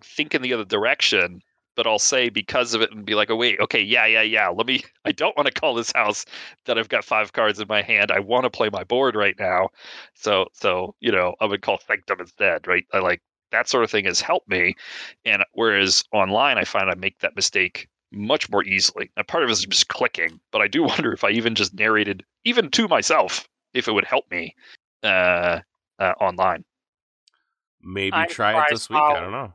think in the other direction but I'll say because of it and be like, oh wait, okay, yeah, yeah, yeah. Let me. I don't want to call this house that I've got five cards in my hand. I want to play my board right now, so so you know I would call Sanctum instead, right? I like that sort of thing has helped me, and whereas online I find I make that mistake much more easily. Now part of it is just clicking, but I do wonder if I even just narrated even to myself if it would help me uh, uh online. Maybe I'm try it this week. how- I don't know.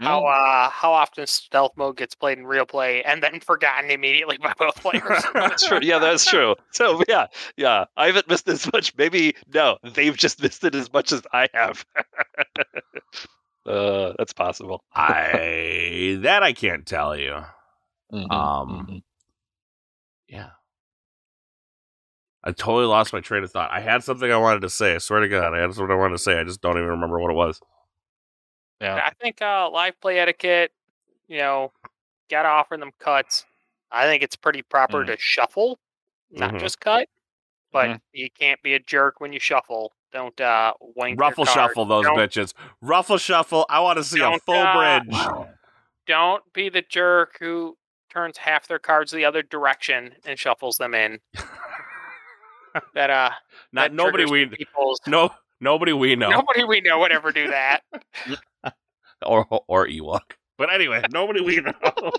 How uh how often stealth mode gets played in real play and then forgotten immediately by both players. That's true. Yeah, that's true. So yeah, yeah. I haven't missed as much. Maybe no, they've just missed it as much as I have. uh, that's possible. I that I can't tell you. Mhm, Um, mhm. Yeah. I totally lost my train of thought. I had something I wanted to say. I swear to God, I had something I wanted to say. I just don't even remember what it was. Yeah. I think uh live play etiquette, you know, gotta offer them cuts. I think it's pretty proper Mhm. to shuffle, not Mhm. just cut. But Mhm. you can't be a jerk when you shuffle. Don't uh wank riffle shuffle those don't, bitches. riffle shuffle. I want to see a full uh, bridge. Don't be the jerk who turns half their cards the other direction and shuffles them in. that uh Not that nobody we people's no nobody we know nobody we know would ever do that. or or Ewok. But anyway, nobody we know.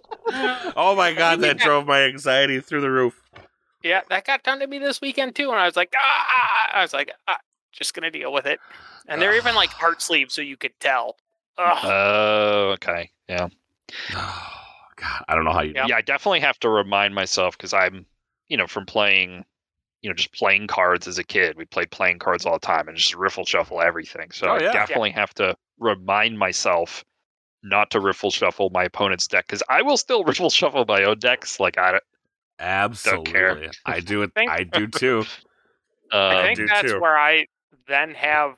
oh my God, that drove my anxiety through the roof. Yeah, that got done to me this weekend too, and I was like, ah, I was like, ah, just gonna deal with it. And they're even like heart sleeves, so you could tell. Ugh. Oh, okay. Yeah. God, I don't know how you. Yep. Yeah, I definitely have to remind myself because I'm, you know, from playing, you know, just playing cards as a kid. We played playing cards all the time and just riffle shuffle everything. So Oh, I yeah. definitely have to remind myself not to riffle shuffle my opponent's deck because I will still riffle shuffle my own decks. Like I, Absolutely, don't care. I do it. Think- I do too. I um, think do that's too. where I then have,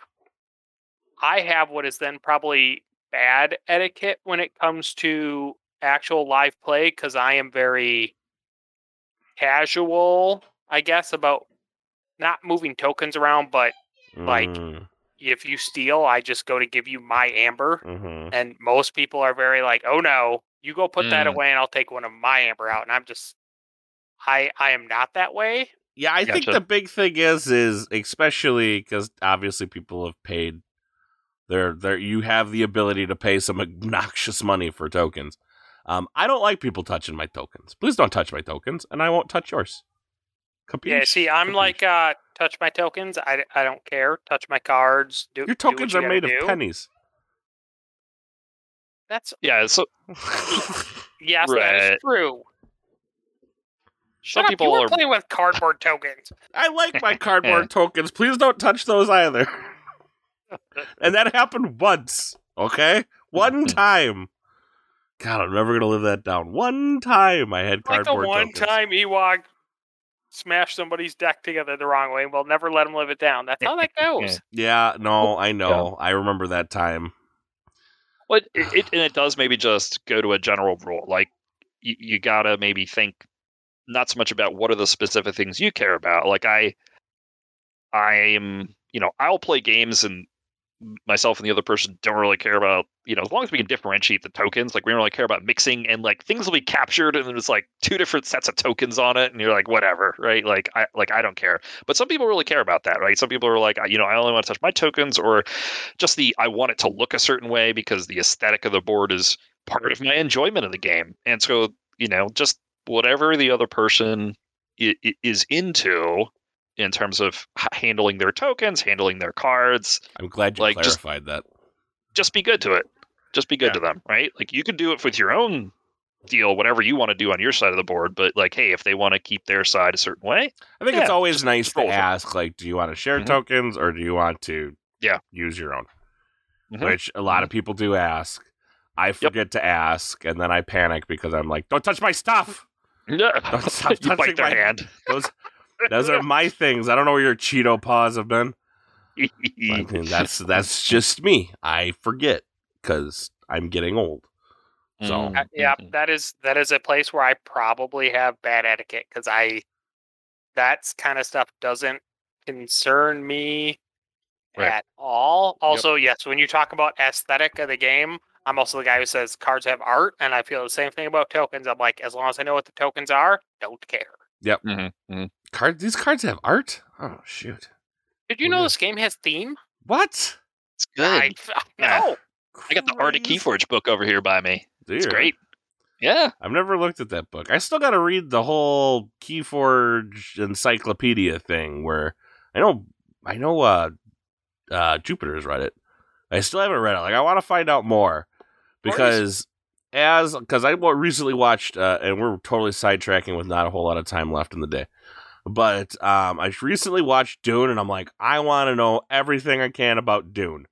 I have what is then probably bad etiquette when it comes to actual live play because I am very casual, I guess, about not moving tokens around, but Like- Mm, if you steal, I just go to give you my amber. mhm. and most people are very like, "Oh no, you go put that Mm. away, and I'll take one of my amber out." And I'm just, I I am not that way. Yeah, I think the big thing is is especially because obviously people have paid. There, there, you have the ability to pay some obnoxious money for tokens. Um, I don't like people touching my tokens. Please don't touch my tokens, and I won't touch yours. Capiche? Yeah, see, I'm Capiche? like, uh, touch my tokens. I, I don't care. Touch my cards. Do your do tokens you are made do. of pennies. That's yeah. So yes, Right. is true. Shut Some up! people you were are- playing with cardboard tokens. I like my cardboard tokens. Please don't touch those either. and that happened once, okay? One time. God, I'm never gonna live that down. One time I had Like the cardboard one tokens. time Ewok smashed somebody's deck together the wrong way, and we'll never let them live it down. That's how that goes. Yeah, no, I know. I remember that time. But it, it and it does maybe just go to a general rule. Like you, you gotta maybe think not so much about what are the specific things you care about. Like I, I am, you know, I'll play games and myself and the other person don't really care about you know as long as we can differentiate the tokens like we don't really care about mixing and like things will be captured and there's like two different sets of tokens on it and you're like whatever right? Like i like i don't care. But some people really care about that right? Some people are like you know i only want to touch my tokens or just the i want it to look a certain way because the aesthetic of the board is part of my enjoyment of the game. And so you know just whatever the other person is into in terms of handling their tokens handling their cards I'm glad you Like, just- clarified that. just be good to it. Just be good Yeah. to them, right? Like you can do it with your own deal, whatever you want to do on your side of the board. But like, hey, if they want to keep their side a certain way, I think it's always just- nice just to roll with it. ask, like, do you want to share Mhm. tokens or do you want to Yeah. use your own? Mhm. Which a lot of people do ask. I forget to ask, and then I panic because I'm like, "Don't touch my stuff." yeah, Don't stop touching bite their my- hand. Those, those are my things. I don't know where your Cheeto paws have been. I mean, that's that's just me. I forget because I'm getting old. So Mm. Yeah, Mhm. that is that is a place where I probably have bad etiquette because I that's kind of stuff doesn't concern me Right. at all. Also, yes, when you talk about aesthetic of the game, I'm also the guy who says cards have art, and I feel the same thing about tokens. I'm like, as long as I know what the tokens are, don't care. Yep. Mhm. Mhm. Card these cards have art. Oh shoot! Did you know yeah. this game has theme? What? It's good. I, I I got the Arctic Christ. Keyforge book over here by me. It's great. Yeah. I've never looked at that book. I still got to read the whole Keyforge encyclopedia thing. Where I know, I know, uh, uh, Jupiter's read it. I still haven't read it. Like I want to find out more because as because I recently watched, uh, and we're totally sidetracking with not a whole lot of time left in the day. But um, I recently watched Dune, and I'm like, I want to know everything I can about Dune.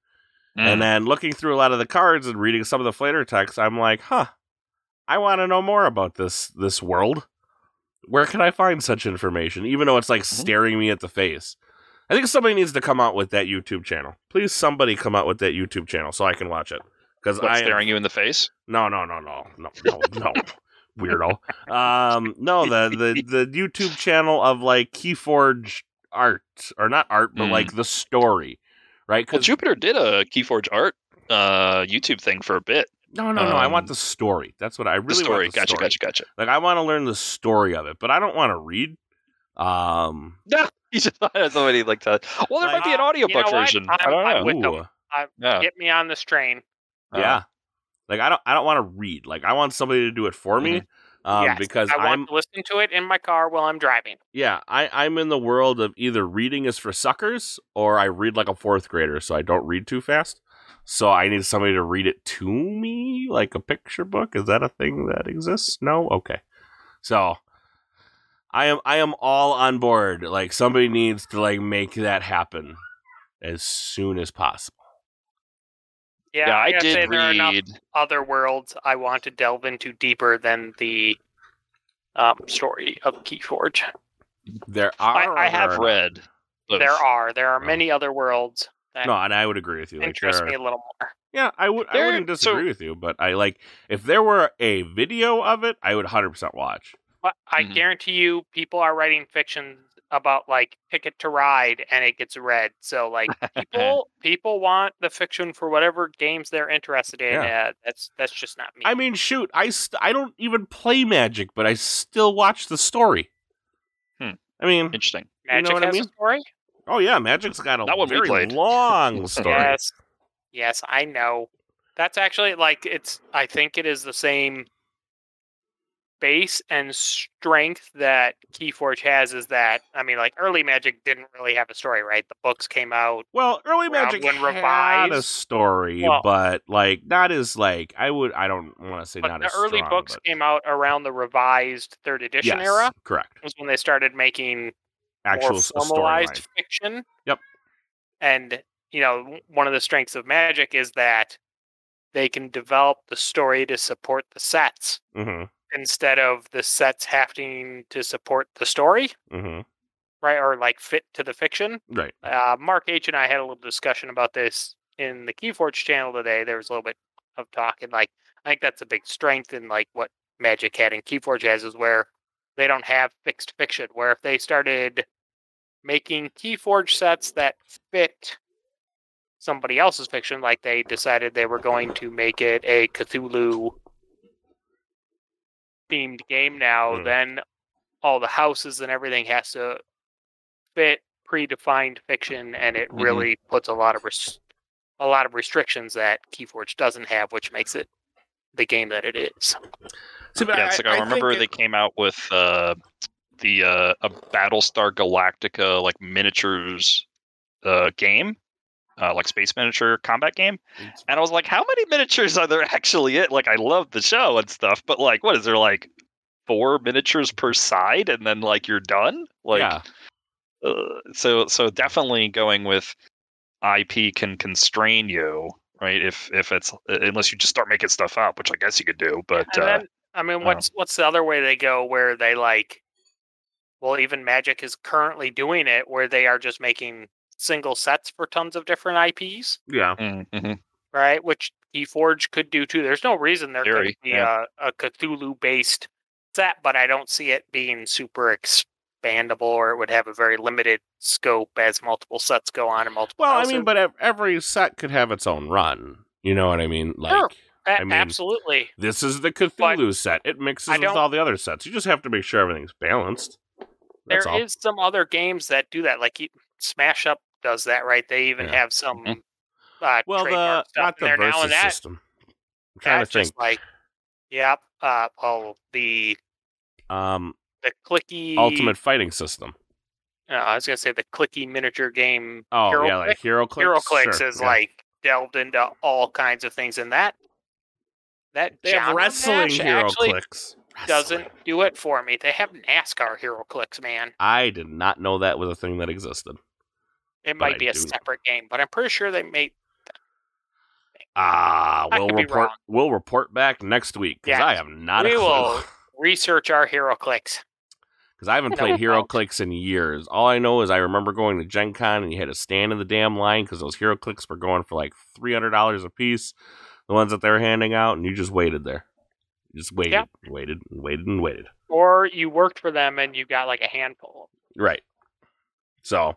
Mm. And then looking through a lot of the cards and reading some of the flavor text, I'm like, huh, I want to know more about this this world. Where can I find such information? Even though it's like Mhm. staring me at the face. I think somebody needs to come out with that YouTube channel. Please, somebody come out with that YouTube channel so I can watch it. Because I am- staring you in the face? no, no, no, no, no, no, no, weirdo. Um, no, the the the YouTube channel of like Keyforge art or not art, but Mm. like the story, right? Well, Jupiter did a Keyforge art uh, YouTube thing for a bit. no, no, no. I want um, the story. That's what I really The story. want. The gotcha, story. gotcha, gotcha. Like I want to learn the story of it, but I don't want to read. Um, No, you just thought it was somebody like that. Well, there Like- might be an Uh, you audiobook know version. I I'm- don't I'm know. with them. ooh, yeah. Get me on this train. Uh, yeah. Like I don't, I don't want to read. Like I want somebody to do it for me. Um, Yes, because I want I'm, to listen to it in my car while I'm driving. yeah, I, I'm in the world of either reading is for suckers or I read like a fourth grader, so I don't read too fast. So I need somebody to read it to me, like a picture book. Is that a thing that exists? No. Okay. So I am, I am all on board. Like somebody needs to like make that happen as soon as possible. Yeah, Yeah, I gotta say did there are enough read. other worlds I want to delve into deeper than the um, story of Keyforge. There are. I have read. both. There are there are many other worlds that No, and I would agree with you. Like, interest are- me a little more. Yeah, I would. I wouldn't so- disagree with you, but I like if there were a video of it, I would hundred percent watch. But I Mhm. guarantee you, people are writing fiction about like Ticket to Ride, and it gets read. So like people people want the fiction for whatever games they're interested in. Yeah. Uh, that's that's just not me. I mean, shoot, I st- I don't even play Magic, but I still watch the story. Hmm. I mean, Interesting. you know Magic what I has mean? a story. oh yeah, Magic's got a Not one we very long story. Yes, yes, I know. That's actually like it's. I think it is the same base and strength that Keyforge has. Is that I mean, like early Magic didn't really have a story, right? The books came out. Well, early Magic when revised. had a story, Well- but like not as like I would. I don't want to say not as But not the as early strong, books but- came out around the revised third edition yes, era. Correct. Was when they started making Actual more formalized fiction. Yep. And you know, one of the strengths of Magic is that they can develop the story to support the sets Mm-hmm. Instead of the sets having to support the story, Mm-hmm. right? Or like fit to the fiction. Right. Uh, Mark H and I had a little discussion about this in the Keyforge channel today. There was a little bit of talk, and like I think that's a big strength in like what Magic had and Keyforge has is where they don't have fixed fiction. Where if they started making Keyforge sets that fit somebody else's fiction, like they decided they were going to make it a Cthulhu themed game now, Hmm. then all the houses and everything has to fit predefined fiction, and it Mhm. really puts a lot of res- a lot of restrictions that Keyforge doesn't have, which makes it the game that it is. See, but yeah, it's like I, remember think they it- came out with uh, the uh, a Battlestar Galactica like miniatures uh, game, uh, like space miniature combat game, and I was like, how many miniatures are there actually? It like I love the show and stuff, but like, what is there like four miniatures per side, and then like you're done? Like, yeah. uh, so so definitely going with IP can constrain you, right? If if it's unless you just start making stuff up, which I guess you could do, but And uh, I mean, what's what's the other way they go where they like? Well, even Magic is currently doing it, where they are just making single sets for tons of different IPs, Yeah. mm, mhm. right? Which Keyforge could do too. There's no reason there Theory, could be yeah. a, a Cthulhu based set, but I don't see it being super expandable, or it would have a very limited scope as multiple sets go on and multiple. Well, I mean, but every set could have its own run. You know what I mean? Like, Sure. A- I mean, absolutely. this is the Cthulhu set. It mixes with all the other sets. You just have to make sure everything's balanced. That's There all. is some other games that do that, like you- Smash Up does that, right? They even Yeah. have some Mhm. uh, well, the not the versus that system. I'm trying to think. like, yep. Uh, oh, the Um, the clicky ultimate fighting system. Uh, I was gonna say the clicky miniature game. Oh Hero yeah, like. Hero Clicks. HeroClix Sure, is yeah. like delved into all kinds of things, and that that they have wrestling HeroClix. doesn't Wrestling. do it for me. They have NASCAR HeroClix, man. I did not know that was a thing that existed. It might be a do- separate game, but I'm pretty sure they made. Ah, I we'll report. We'll report back next week because Yeah. I have not we a will research our HeroClix. Because I haven't played Hero. Clicks in years. All I know is I remember going to Gen Con and you had to stand in the damn line because those HeroClix were going for like three hundred dollars a piece. The ones that they were handing out, and you just waited there. You just waited, Yep. waited, and waited, and waited. Or you worked for them and you got like a handful. Right. So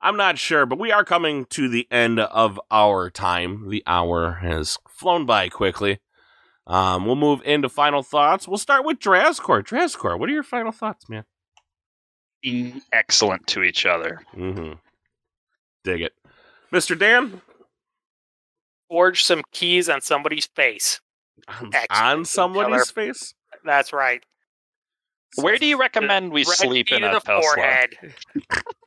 I'm not sure, but we are coming to the end of our time. The hour has flown by quickly. Um, we'll move into final thoughts. We'll start with Drazcor. Drazcor, what are your final thoughts, man? Be excellent to each other. Mm-hmm. Dig it. Mr. Dan? Forge some keys on somebody's face. On, Excellent on somebody's face? That's right. Where do you recommend we Red sleep in a the Tesla?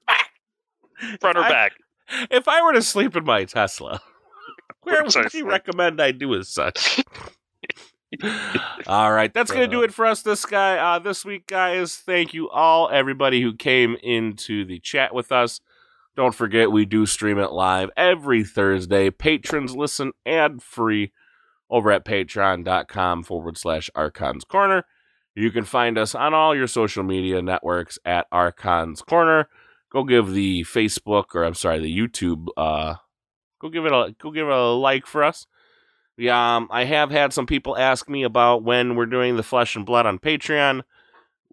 Front or I- back? If I were to sleep in my Tesla, where would you recommend I do as such? all right, that's gonna do it for us this guy uh, this week, guys. Thank you all, everybody who came into the chat with us. Don't forget, we do stream it live every Thursday. Patrons listen ad free over at patreon.com forward slash Archons Corner. You can find us on all your social media networks at Archons Corner. Go give the Facebook or I'm sorry, the YouTube uh go give it a go give it a like for us. Yeah, um, I have had some people ask me about when we're doing the flesh and blood on Patreon.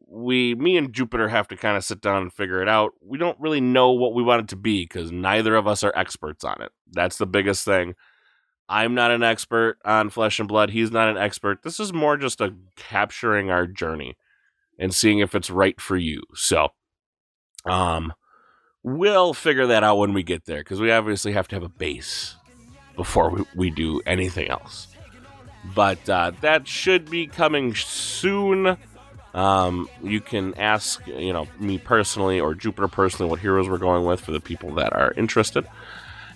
We, me and Jupiter have to kind of sit down and figure it out. We don't really know what we want it to be because neither of us are experts on it. That's the biggest thing. I'm not an expert on flesh and blood. He's not an expert. This is more just a capturing our journey and seeing if it's right for you. So, um, we'll figure that out when we get there because we obviously have to have a base before we, we do anything else. But uh, that should be coming soon. Um, you can ask, you know, me personally or Jupiter personally what heroes we're going with for the people that are interested.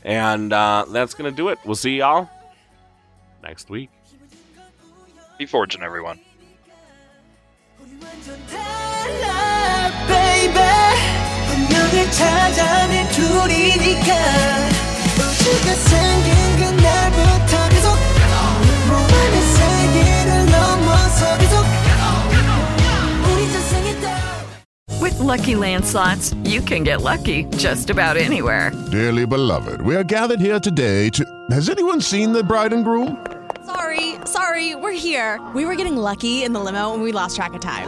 And uh, that's going to do it. We'll see y'all next week. Be forging, everyone. 우리 완전 달라, baby. 운명을 찾아낸 둘이니까 우주가 생긴 그날부터 계속 몸안의 세계를 넘어서 계속 우리 전생했다 With Lucky Land slots, you can get lucky just about anywhere. Dearly beloved, we are gathered here today to. Has anyone seen the bride and groom? Sorry, sorry, we're here. We were getting lucky in the limo and we lost track of time.